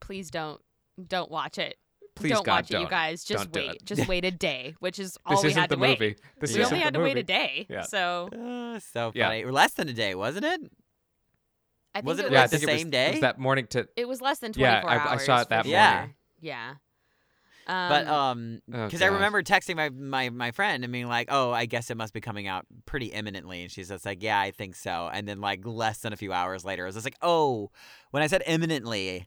please don't don't watch it. Please, don't God, watch it, you guys. Just Don't wait. Just (laughs) wait a day, which is all This we isn't had the to wait. movie. This We Yeah. isn't only had the to wait a day. Yeah. So Uh, so Yeah. funny less than a day wasn't it I think Was it it like was the think it was- same It day? was that morning to. it was less than Yeah, 24 I- hours. I saw it that sure. morning. Yeah. Um, but um Oh, because i remember texting my, my my friend and being like oh i guess it must be coming out pretty imminently and she's just like yeah i think so and then like less than a few hours later i was just like oh when i said imminently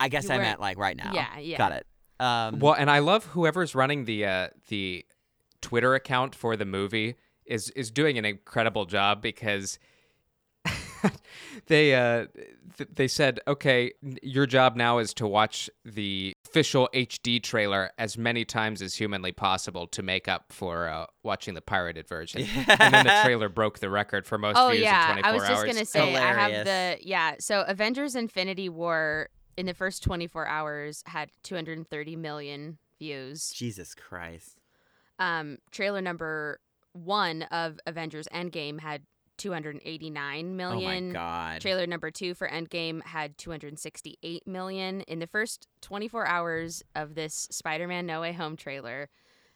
i guess You i weren't- meant like right now Yeah, yeah. got it um Well, and I love whoever's running the uh, the Twitter account for the movie is is doing an incredible job because (laughs) they uh th- they said okay your job now is to watch the official HD trailer as many times as humanly possible to make up for uh, watching the pirated version. (laughs) And then the trailer broke the record for most Oh views in yeah, 24 I was just hours. gonna say I have the yeah. So Avengers: Infinity War in the first 24 hours had 230 million views. jesus christ Um, trailer number one of Avengers: Endgame had 289 oh million. my god Trailer number two for Endgame had 268 million. In the first 24 hours of this Spider Man No Way Home trailer,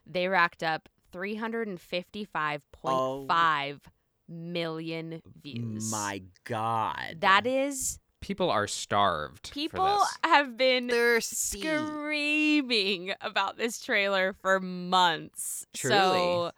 they racked up 355.5 million views. my god That is, people are starved for people this. have been thirsty screaming about this trailer for months. Truly. So,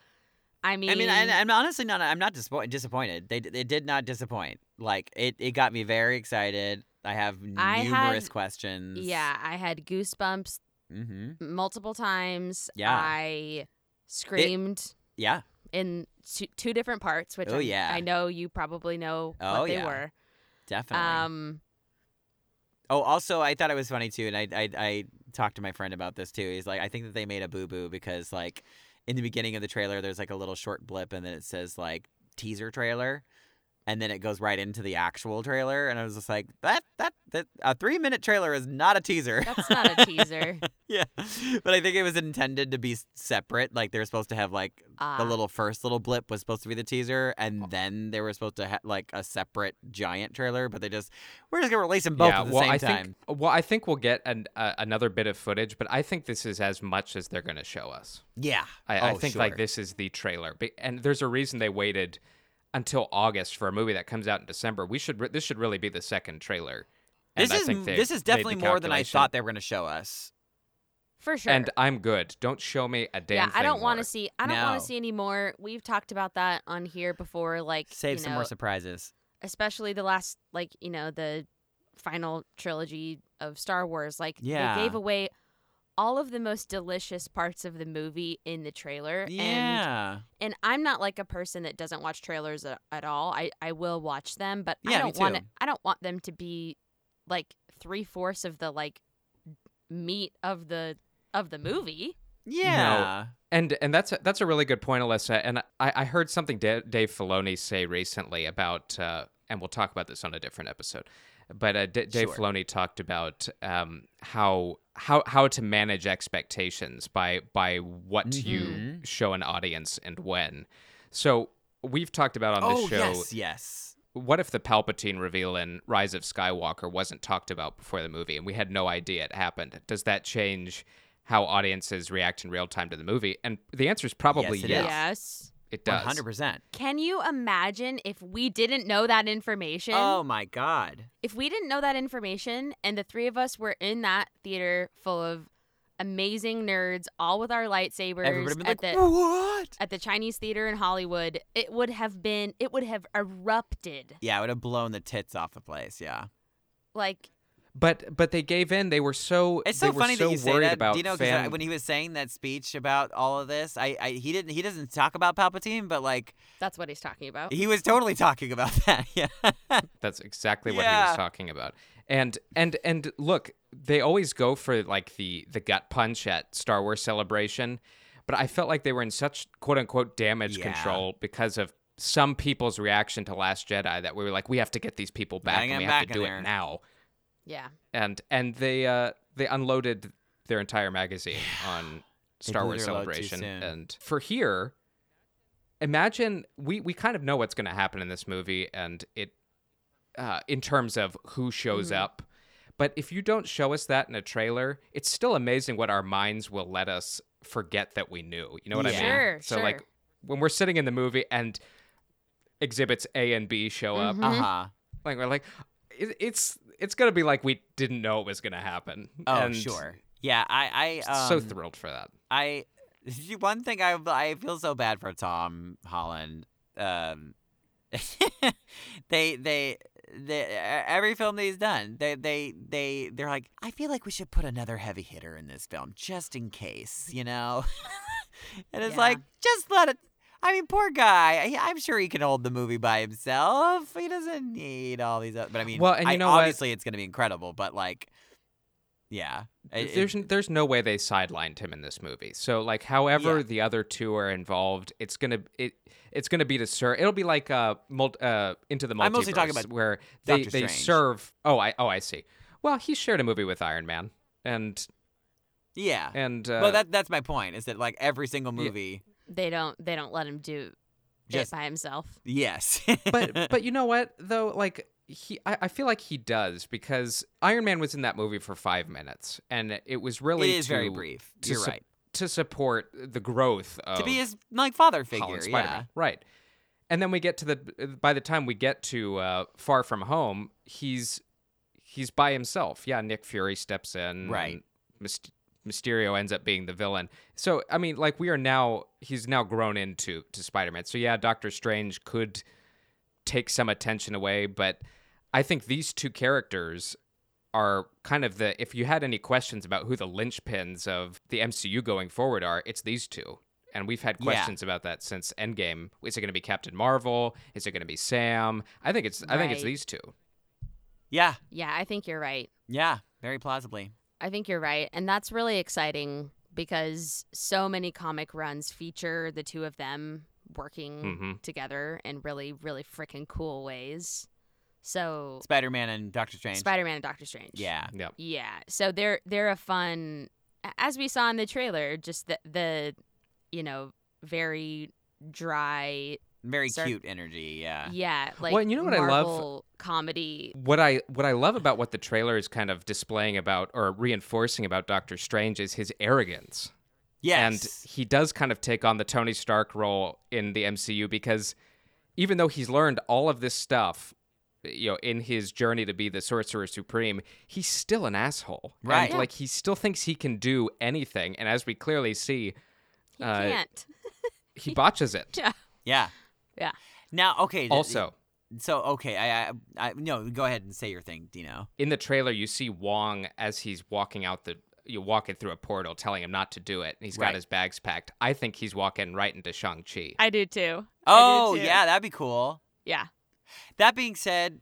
I mean, I mean, I, I'm honestly not. I'm not disappointed. Disappointed. They it did not disappoint. Like it, it got me very excited. I have I numerous had- questions. yeah, I had goosebumps Mm-hmm. multiple times. Yeah. I screamed Yeah. in two, two different parts, which Oh, I'm- yeah. I know you probably know Oh, what they yeah. were. Definitely. Um, oh, also, I thought it was funny too, and I, I, I talked to my friend about this too. He's like, I think that they made a boo boo because like in the beginning of the trailer, there's like a little short blip, and then it says like teaser trailer. And then it goes right into the actual trailer, and I was just like, "That that that a three minute trailer is not a teaser." that's not a teaser. (laughs) Yeah, but I think it was intended to be separate. Like they were supposed to have like Ah. the little first little blip was supposed to be the teaser, and then they were supposed to have like a separate giant trailer. But they just we're just gonna release them both yeah, at the well, same I time. think well, I think we'll get an, uh, another bit of footage, but I think this is as much as they're going to show us. Yeah, I, I Oh, think like this is the trailer, and there's a reason they waited until August for a movie that comes out in December. We should re- this should really be the second trailer. And This I is think they this is definitely more than I thought they were gonna show us. For sure. And I'm good. Don't show me a damn yeah, I don't want to see. I don't want to see any more. We've talked about that on here before. Like, Save you some know, more surprises. especially the last, like you know, the final trilogy of Star Wars. Like, they Yeah. gave away all of the most delicious parts of the movie in the trailer. And Yeah, and I'm not like a person that doesn't watch trailers a, at all. I I will watch them, but Yeah, I don't want too. it. I don't want them to be like three fourths of the like meat of the of the movie. yeah. And and that's a, that's a really good point, Alyssa. And I, I heard something Da- Dave Filoni say recently about, uh, and we'll talk about this on a different episode. But uh, D- Dave Sure. Filoni talked about um, how how how to manage expectations by by what you Mhm. show an audience and when. So we've talked about on oh this show. yes, yes. What if the Palpatine reveal in Rise of Skywalker wasn't talked about before the movie, and we had no idea it happened? Does that change how audiences react in real time to the movie? And the answer is probably Yes, it yes. is. Yes. It does. hundred percent. Can you imagine if we didn't know that information? Oh my god. If we didn't know that information and the three of us were in that theater full of amazing nerds, all with our lightsabers Everybody at like, the what? at the Chinese theater in Hollywood, it would have been it would have erupted. Yeah, it would have blown the tits off the place. Yeah. Like But but they gave in. They were so It's they so were funny so that you say that. about Do you know 'cause fan- I- when he was saying that speech about all of this, I, I he didn't he doesn't talk about Palpatine, but like that's what he's talking about. he was totally talking about (laughs) that. Yeah. That's exactly what he was talking about. And and and look, they always go for like the the gut punch at Star Wars Celebration, but I felt like they were in such quote unquote damage Yeah. control because of some people's reaction to Last Jedi that we were like, we have to get these people back Gotta and we have back to do there. it now. Yeah. And and they uh they unloaded their entire magazine on Star Wars their load too Celebration. And for here, imagine we we kind of know what's going to happen in this movie, and it uh, in terms of who shows Mm-hmm. up. But if you don't show us that in a trailer, it's still amazing what our minds will let us forget that we knew. You know what I mean? Sure, so like when we're sitting in the movie and exhibits A and B show up, Mhm. Uh huh. like we're like, it, it's it's gonna be like we didn't know it was gonna happen. Oh And sure. Yeah. I I um, so thrilled for that. I (laughs) one thing I I feel so bad for Tom Holland. Um, (laughs) they they. They, every film that he's done, they they they they're like, I feel like we should put another heavy hitter in this film just in case, you know. (laughs) and it's Yeah. like, just let it. I mean, poor guy. I, I'm sure he can hold the movie by himself. He doesn't need all these. Other, but I mean, Well, and you I- know what? obviously it's going to be incredible. But like, yeah, it- there's it- there's no way they sidelined him in this movie. So like, however Yeah. the other two are involved, it's gonna it it's gonna be to serve. It'll be like uh, uh into the multiverse I'm mostly talking about where they they serve. Oh, I oh I see. Well, he shared a movie with Iron Man, and yeah. and uh, well, that that's my point. Is that like every single movie? They don't they don't let him do Just- it by himself. Yes. (laughs) but but you know what though like he I, I feel like he does because Iron Man was in that movie for five minutes and it was really it is very to- brief. to You're sup- right. to support the growth of To be his like father figure. Yeah. right and then we get to the by the time we get to uh, Far From Home he's he's by himself yeah Nick Fury steps in Right. and Myst- Mysterio ends up being the villain so I mean like we are now he's now grown into to Spider-Man so yeah Doctor Strange could take some attention away but I think these two characters are kind of the if you had any questions about who the linchpins of the MCU going forward are, it's these two. And we've had Yeah. questions about that since Endgame. Is it going to be Captain Marvel? Is it going to be Sam? I think it's I think it's these two. Yeah. Yeah, I think you're right. Yeah. Very plausibly. I think you're right. And that's really exciting because so many comic runs feature the two of them working Mhm. together in really, really freaking cool ways. So Spider-Man and Doctor Strange. Spider Man and Doctor Strange. yeah. Yep. Yeah. So they're they're a fun as we saw in the trailer, just the the you know, very dry Very Sir? cute energy. Yeah. yeah, like Well, you know what I love? Comedy. What I what I love about what the trailer is kind of displaying about or reinforcing about Doctor Strange is his arrogance. Yes. And he does kind of take on the Tony Stark role in the MCU because even though he's learned all of this stuff, you know, in his journey to be the Sorcerer Supreme, he's still an asshole. Right. And Yeah. like he still thinks he can do anything. And as we clearly see, He Uh, can't. he (laughs) botches it. Yeah. yeah. Yeah. Now, okay. Also, So okay, I, I, I no, go ahead and say your thing, Dino. in the trailer, you see Wong as he's walking out the you walking through a portal, telling him not to do it. And he's got Right. his bags packed. I think he's walking right into Shang Chi. I do too. Oh do too. yeah, that'd be cool. Yeah. That being said,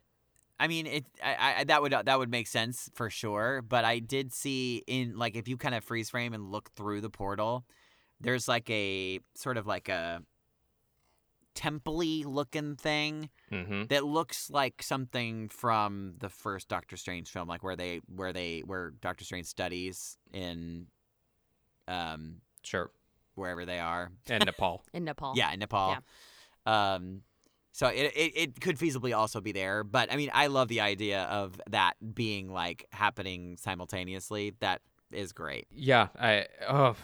I mean it. I, I that would that would make sense for sure. But I did see in like if you kind of freeze frame and look through the portal, there's like a sort of like a temple-y looking thing Mm-hmm. that looks like something from the first Doctor Strange film, like where they where they where Doctor Strange studies in um Sure. wherever they are. And (laughs) Nepal. In Nepal. Yeah, in Nepal. Yeah. Um, so it, it it could feasibly also be there, but I mean, I love the idea of that being like happening simultaneously. That is great. Yeah, I oh,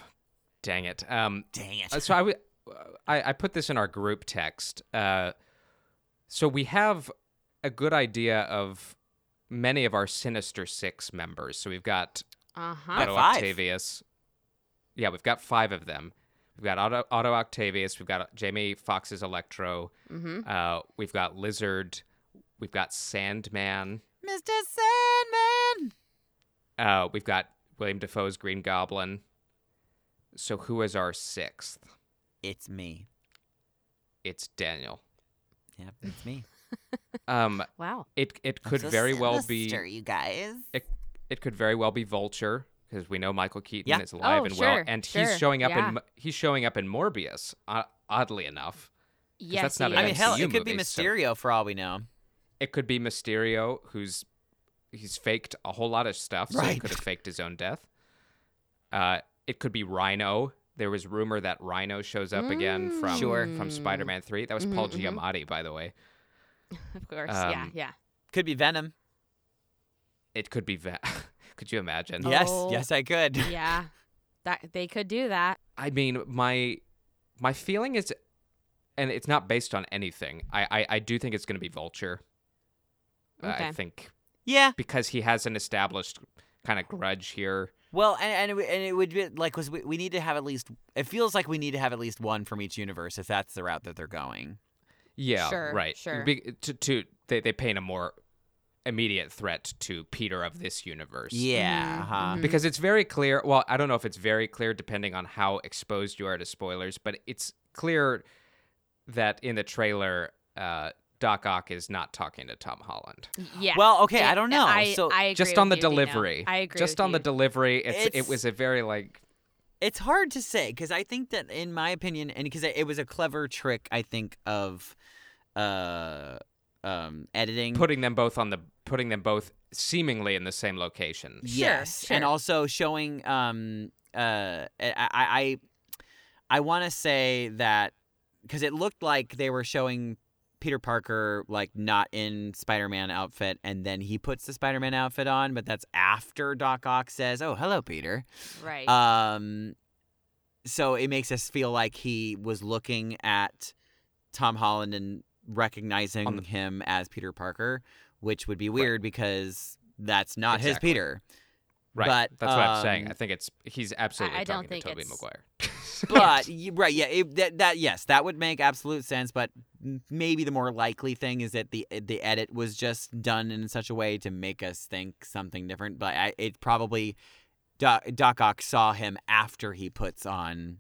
dang it. Um, Dang it. so I I, w- I I put this in our group text. Uh, so we have a good idea of many of our Sinister Six members. So we've got Uh huh. Otto five. Octavius. Yeah, we've got five of them. We've got Otto, Otto Octavius. We've got Jamie Foxx's Electro. Mm-hmm. Uh, we've got Lizard. We've got Sandman. Mr. Sandman. Uh, we've got William Dafoe's Green Goblin. So who is our sixth? It's me. It's Daniel. Yep, it's me. (laughs) Um, Wow. it it could so very well be sinister, you guys. it, it could very well be Vulture because we know Michael Keaton Yeah. is alive Oh, and well, and sure, he's showing up yeah. in he's showing up in Morbius. Uh, oddly enough, Yes, that's not he an I mean, is. hell, it could be movie, so- Mysterio for all we know. it could be Mysterio, who's he's faked a whole lot of stuff, so he could have faked his own death. Uh, it could be Rhino. There was rumor that Rhino shows up again from Sure. from Spider-Man Three. That was Paul Giamatti, by the way. Of course. yeah. Um, Yeah. Could be Venom. It could be. Va- (laughs) could you imagine? Yes, Oh. yes, I could. (laughs) Yeah. That they could do that. I mean, my my feeling is, and it's not based on anything. I I, I do think it's going to be Vulture. Uh, I think Yeah. because he has an established kind of grudge here. Well, and and it, would- and it would be like, cause we, we need to have at least. It feels like we need to have at least one from each universe if that's the route that they're going. Yeah, Sure, right. sure. Be, to to they they paint a more immediate threat to Peter of this universe. Yeah. Mhm, Huh. mhm. Because it's very clear. Well, I don't know if it's very clear depending on how exposed you are to spoilers, but it's clear that in the trailer, uh, Doc Ock is not talking to Tom Holland. Yeah. Well, okay, I don't know. I, so I agree Just on the with you, Dino. delivery. I agree. Just with on the delivery, it's, It's- it was a very like it's hard to say because I think that, in my opinion, and because it, it was a clever trick, I think of, uh, um, editing. putting them both on the putting them both seemingly in the same location. yes, and sure. also showing. Um, uh, I I I, I want to say that because it looked like they were showing Peter Parker like not in Spider-Man outfit, and then he puts the Spider-Man outfit on, but that's after Doc Ock says, "Oh, hello, Peter." Right. Um, so it makes us feel like he was looking at Tom Holland and recognizing the- him as Peter Parker, which would be weird because that's not his Peter. Right. But, That's what I'm saying. um, I think it's he's absolutely I don't talking to Tobey Maguire. (laughs) (laughs) But right, yeah, it, that, that yes, that would make absolute sense. But maybe the more likely thing is that the the edit was just done in such a way to make us think something different. But I, it probably Doc, Doc Ock saw him after he puts on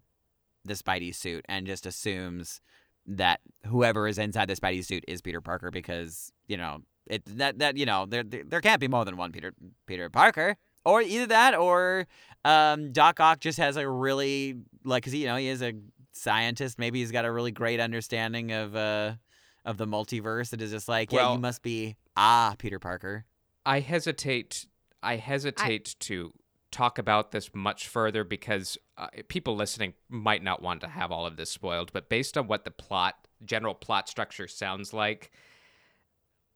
the Spidey suit and just assumes that whoever is inside the Spidey suit is Peter Parker because you know it that that you know there there, there can't be more than one Peter Peter Parker. Or either that, or um, Doc Ock just has a really like, cause you know he is a scientist. Maybe he's got a really great understanding of uh of the multiverse. That is just like, yeah, you must be ah Peter Parker. I hesitate. I hesitate to talk about this much further because uh, people listening might not want to have all of this spoiled. But based on what the plot, general plot structure sounds like,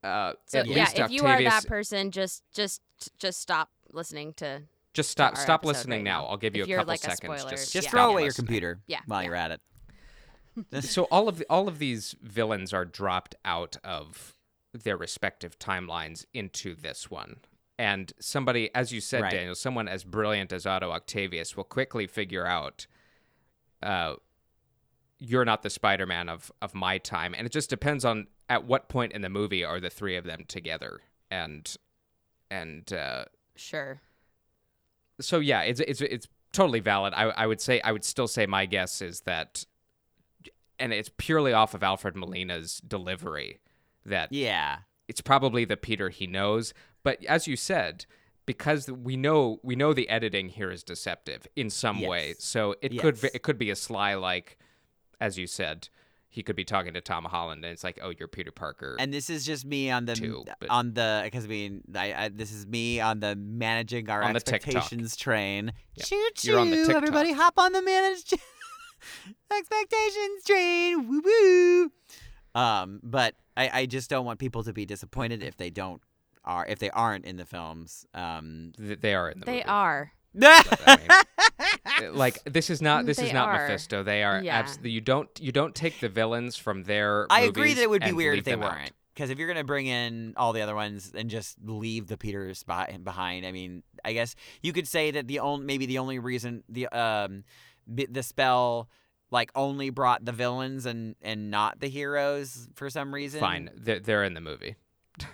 uh, so at yeah, least if you are that person, just just just stop listening to. just stop. our Stop listening right now. now. I'll give you If a couple like a seconds. spoiler, Just, Just Yeah. throw stop away your computer Yeah, while yeah. you're at it. (laughs) so all of the, all of these villains are dropped out of their respective timelines into this one. And somebody, as you said, Right. Daniel, someone as brilliant as Otto Octavius will quickly figure out, uh, you're not the Spider-Man of of my time, and it just depends on at what point in the movie are the three of them together, and and uh, Sure. so yeah, it's it's it's totally valid. I I would say I would still say my guess is that, and it's purely off of Alfred Molina's delivery that Yeah. it's probably the Peter he knows. But as you said, because we know we know the editing here is deceptive in some way, so it could it could be a sly like, as you said, he could be talking to Tom Holland, and it's like, oh, you're Peter Parker. And this is just me on the Too, but- on the because I mean I, I this is me on the managing our On the expectations train. Yeah. Choo choo! You're on the TikTok. Everybody, hop on the manage. (laughs) Expectations train. Woo woo. Um, but I, I just don't want people to be disappointed if they don't are if they aren't in the films. Um, They are in the They movie. are. I Uh, (laughs) like this is not this They is not are. Mephisto. They are Yeah. absolutely you don't you don't take the villains from their I agree that it would be weird if they weren't. Because if you're gonna bring in all the other ones and just leave the Peter beh- behind, I mean, I guess you could say that the only maybe the only reason the um bi- the spell like only brought the villains and and not the heroes for some reason. Fine, they're, they're in the movie. (laughs)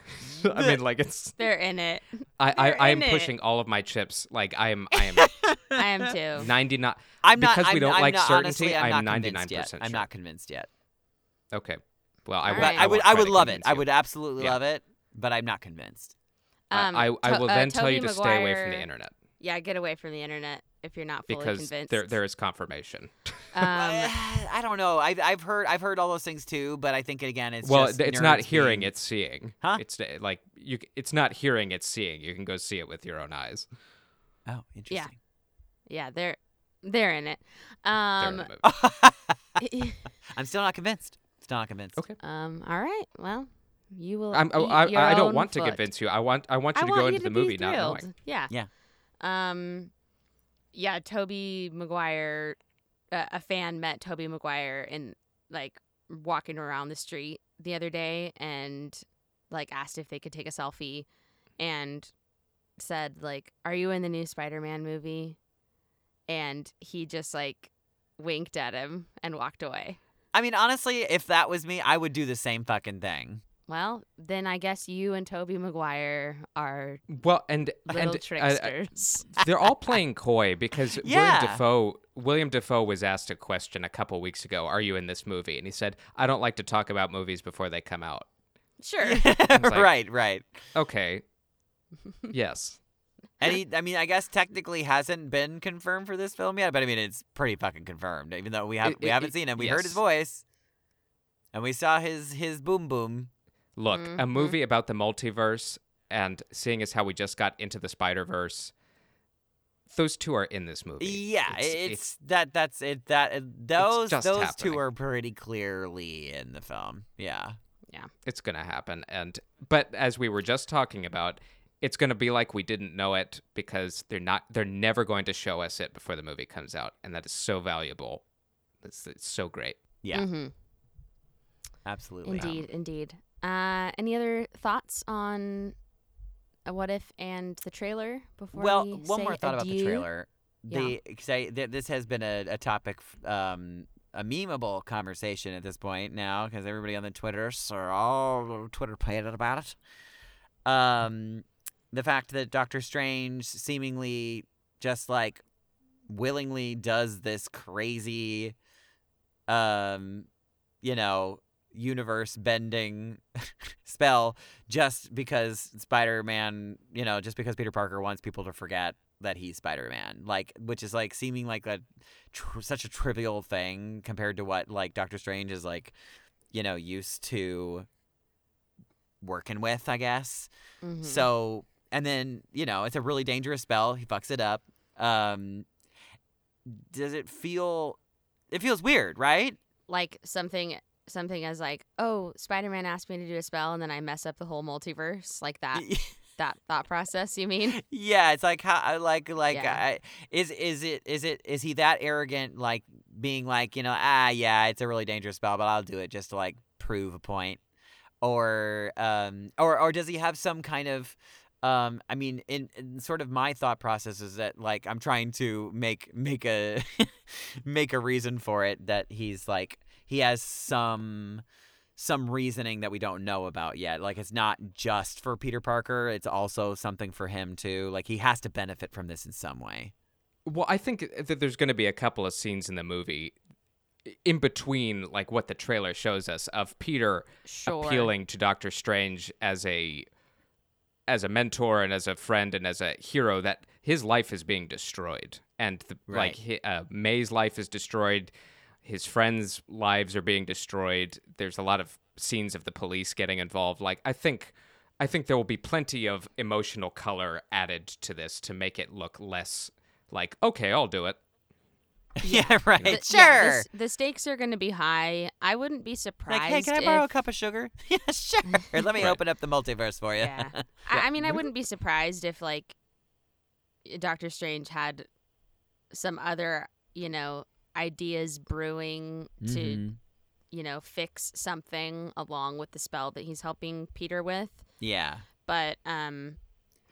(laughs) I mean, like it's (laughs) They're in it. I I, They're I in am it. pushing all of my chips. Like I am I am (laughs) I am too. ninety nine. I'm not because we I'm- don't I'm like not- certainty. honestly, I'm, I'm not convinced yet. percent I'm not convinced yet. Okay, well I All will. right. But I would I would love it. convince I would absolutely Yeah. love it, but I'm not convinced. I- Um, I, I To- will uh, then tell you Tobey to stay away from the internet Yeah, get away from the internet if you're not fully because convinced. there there is confirmation. (laughs) um, I don't know. I've I've heard I've heard all those things too, but I think again it's well, just it's not hearing, being- it's seeing. Huh? It's uh, like you. It's not hearing, it's seeing. You can go see it with your own eyes. Oh, interesting. yeah, yeah. they're they're in it. They're Um, in. (laughs) (laughs) I'm still not convinced. Still not convinced. Okay. um. All right. Well, you will. I'm, I, eat I, your I don't own want to convince you. I want I want you I to want go you into to the be movie not knowing. Yeah. Yeah. Um. Yeah, Tobey Maguire, uh, a fan met Tobey Maguire in like walking around the street the other day and like asked if they could take a selfie and said like, "Are you in the new Spider-Man movie?" And he just like winked at him and walked away. I mean, honestly, if that was me, I would do the same fucking thing. Well, then I guess you and Tobey Maguire are Well, and little and uh, (laughs) they're all playing coy because (laughs) Yeah. William Dafoe William Dafoe was asked a question a couple weeks ago. Are you in this movie? And he said, "I don't like to talk about movies before they come out." sure. (laughs) like- right, right. Okay. yes. And he, I mean, I guess technically hasn't been confirmed for this film yet, but I mean, it's pretty fucking confirmed. Even though we have It- we it- haven't it- seen him, we heard his voice, and we saw his his boom boom. Look, a Mhm. movie about the multiverse and seeing as how we just got into the Spider Verse, those two are in this movie. Yeah, It's- it's, it's- that that's it. That uh, those those happening. two are pretty clearly in the film. Yeah. Yeah. It's gonna happen and but as we were just talking about it's gonna be like we didn't know it because they're not they're never going to show us it before the movie comes out and that is so valuable it's, it's so great Yeah. hmm Absolutely. Indeed, indeed. Uh, any other thoughts on a what if and the trailer before well, we one more thought about the adieu? trailer. Yeah. The because I th- this has been a, a topic, um, a memeable conversation at this point now because everybody on the Twitters are all Twitter pated about it. Um, the fact that Doctor Strange seemingly just like willingly does this crazy, um, you know, universe bending (laughs) spell just because Spider-Man, you know, just because Peter Parker wants people to forget that he's Spider-Man, like which is like seeming like a tr- such a trivial thing compared to what like Doctor Strange is like, you know, used to working with, I guess. Mhm. So, and then, you know, it's a really dangerous spell. He fucks it up. Um does it feel it feels weird, right? like something something as like, oh, Spider-Man asked me to do a spell and then I mess up the whole multiverse, like that (laughs) that thought process. You mean? yeah, it's like how like like Yeah. I, is is it is it is he that arrogant like being like, you know, ah yeah, it's a really dangerous spell, but I'll do it just to like prove a point. Or um or or does he have some kind of um I mean in, in sort of my thought process is that like I'm trying to make make a (laughs) make a reason for it that he's like he has some some reasoning that we don't know about yet. Like it's not just for Peter Parker, it's also something for him too. Like he has to benefit from this in some way. well i think that there's going to be a couple of scenes in the movie in between like what the trailer shows us of peter Sure. appealing to Doctor Strange as a as a mentor and as a friend and as a hero that his life is being destroyed and the, Right. like uh, May's life is destroyed his friends lives are being destroyed there's a lot of scenes of the police getting involved like I think I think there will be plenty of emotional color added to this to make it look less like okay I'll do it (laughs) yeah, right. The- sure. yeah, the the, stakes are going to be high. I wouldn't be surprised. like, hey, can I borrow a cup of sugar? (laughs) yeah, sure. Let me Right. open up the multiverse for you. Yeah. (laughs) I, I mean, I wouldn't be surprised if like Doctor Strange had some other, you know, ideas brewing to, Mhm. you know, fix something along with the spell that he's helping Peter with. Yeah. But um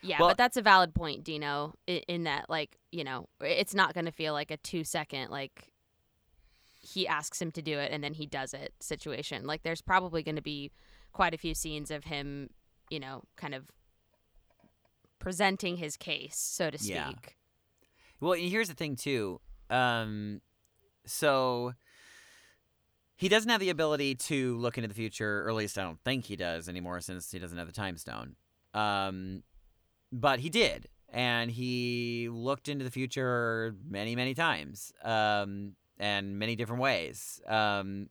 yeah, Well- but that's a valid point, Dino, in, in that like, you know, it's not going to feel like a 2 second like he asks him to do it and then he does it situation. Like there's probably going to be quite a few scenes of him, you know, kind of presenting his case, so to speak. Yeah. Well, here's the thing too. Um, so he doesn't have the ability to look into the future, or at least I don't think he does anymore, since he doesn't have the time stone. Um, but he did, and he looked into the future many, many times, um, and many different ways, um,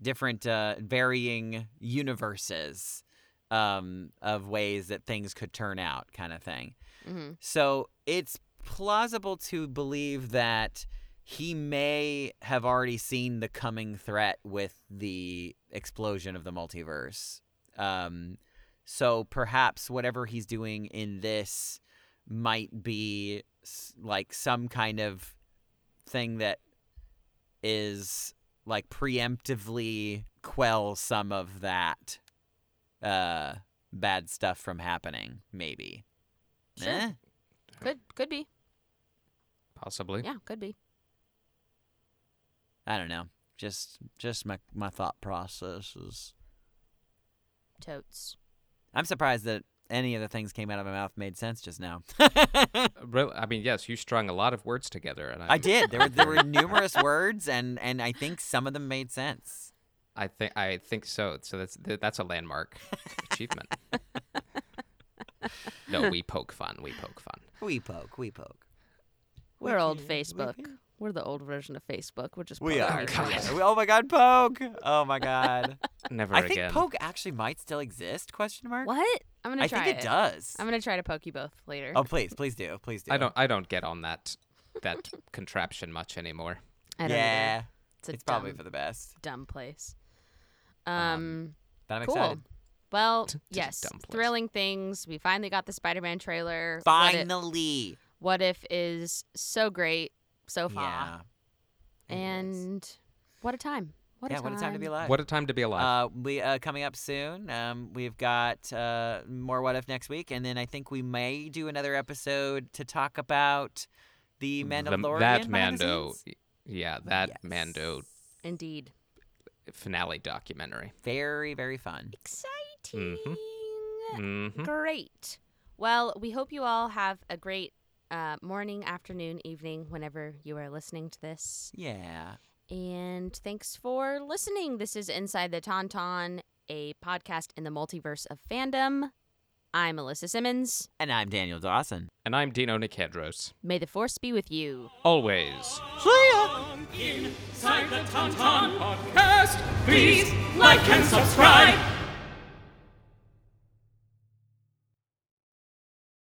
different, uh, varying universes, um, of ways that things could turn out, kind of thing. hmm So it's plausible to believe that he may have already seen the coming threat with the explosion of the multiverse. Um, so perhaps whatever he's doing in this might be like some kind of thing that is like preemptively quell some of that uh bad stuff from happening maybe Sure. Eh? Could could be. Possibly. Yeah, could be. I don't know. Just just my my thought process is. Totes. I'm surprised that any of the things came out of my mouth made sense just now. (laughs) Uh, Really, I mean, yes, you strung a lot of words together, and I, I did. There were there were (laughs) numerous words, and and I think some of them made sense. I think I think so. So that's that's a landmark (laughs) achievement. no, we poke fun. We poke fun. We poke, we poke. We We're old can- we Facebook. Can- We're the old version of Facebook. We're just We are. pokers. We- Oh my God, poke! Oh my God. (laughs) Never I again. think poke actually might still exist? Question mark. What? I'm gonna I try I think it, does. I'm gonna try to poke you both later. Oh please, please do, please do. I don't. I don't get on that that (laughs) contraption much anymore. I don't yeah, either. It's, a it's probably for the best. dumb place. Um, Um, But I'm cool. excited. Well, Just a yes, thrilling things. We finally got the Spider-Man trailer. What If, Finally. what if is so great so far, Yeah. It is. and what a time! What yeah, a time! what a time to be alive. What a time to be alive. Uh, we uh, coming up soon. Um, we've got uh, more what if next week, and then I think we may do another episode to talk about the The- Mandalorian. that the Mando. scenes. Yeah, that Yes. Mando Indeed, finale documentary. Very very fun. exciting. hmm Great. Well, we hope you all have a great uh, morning, afternoon, evening, whenever you are listening to this. Yeah. And thanks for listening. This is Inside the Tauntaun, a podcast in the multiverse of fandom. I'm Alyssa Simmons. And I'm Daniel Dawson. And I'm Dino Nikedros. May the force be with you. Always. Inside the Tauntaun podcast. Please like and subscribe.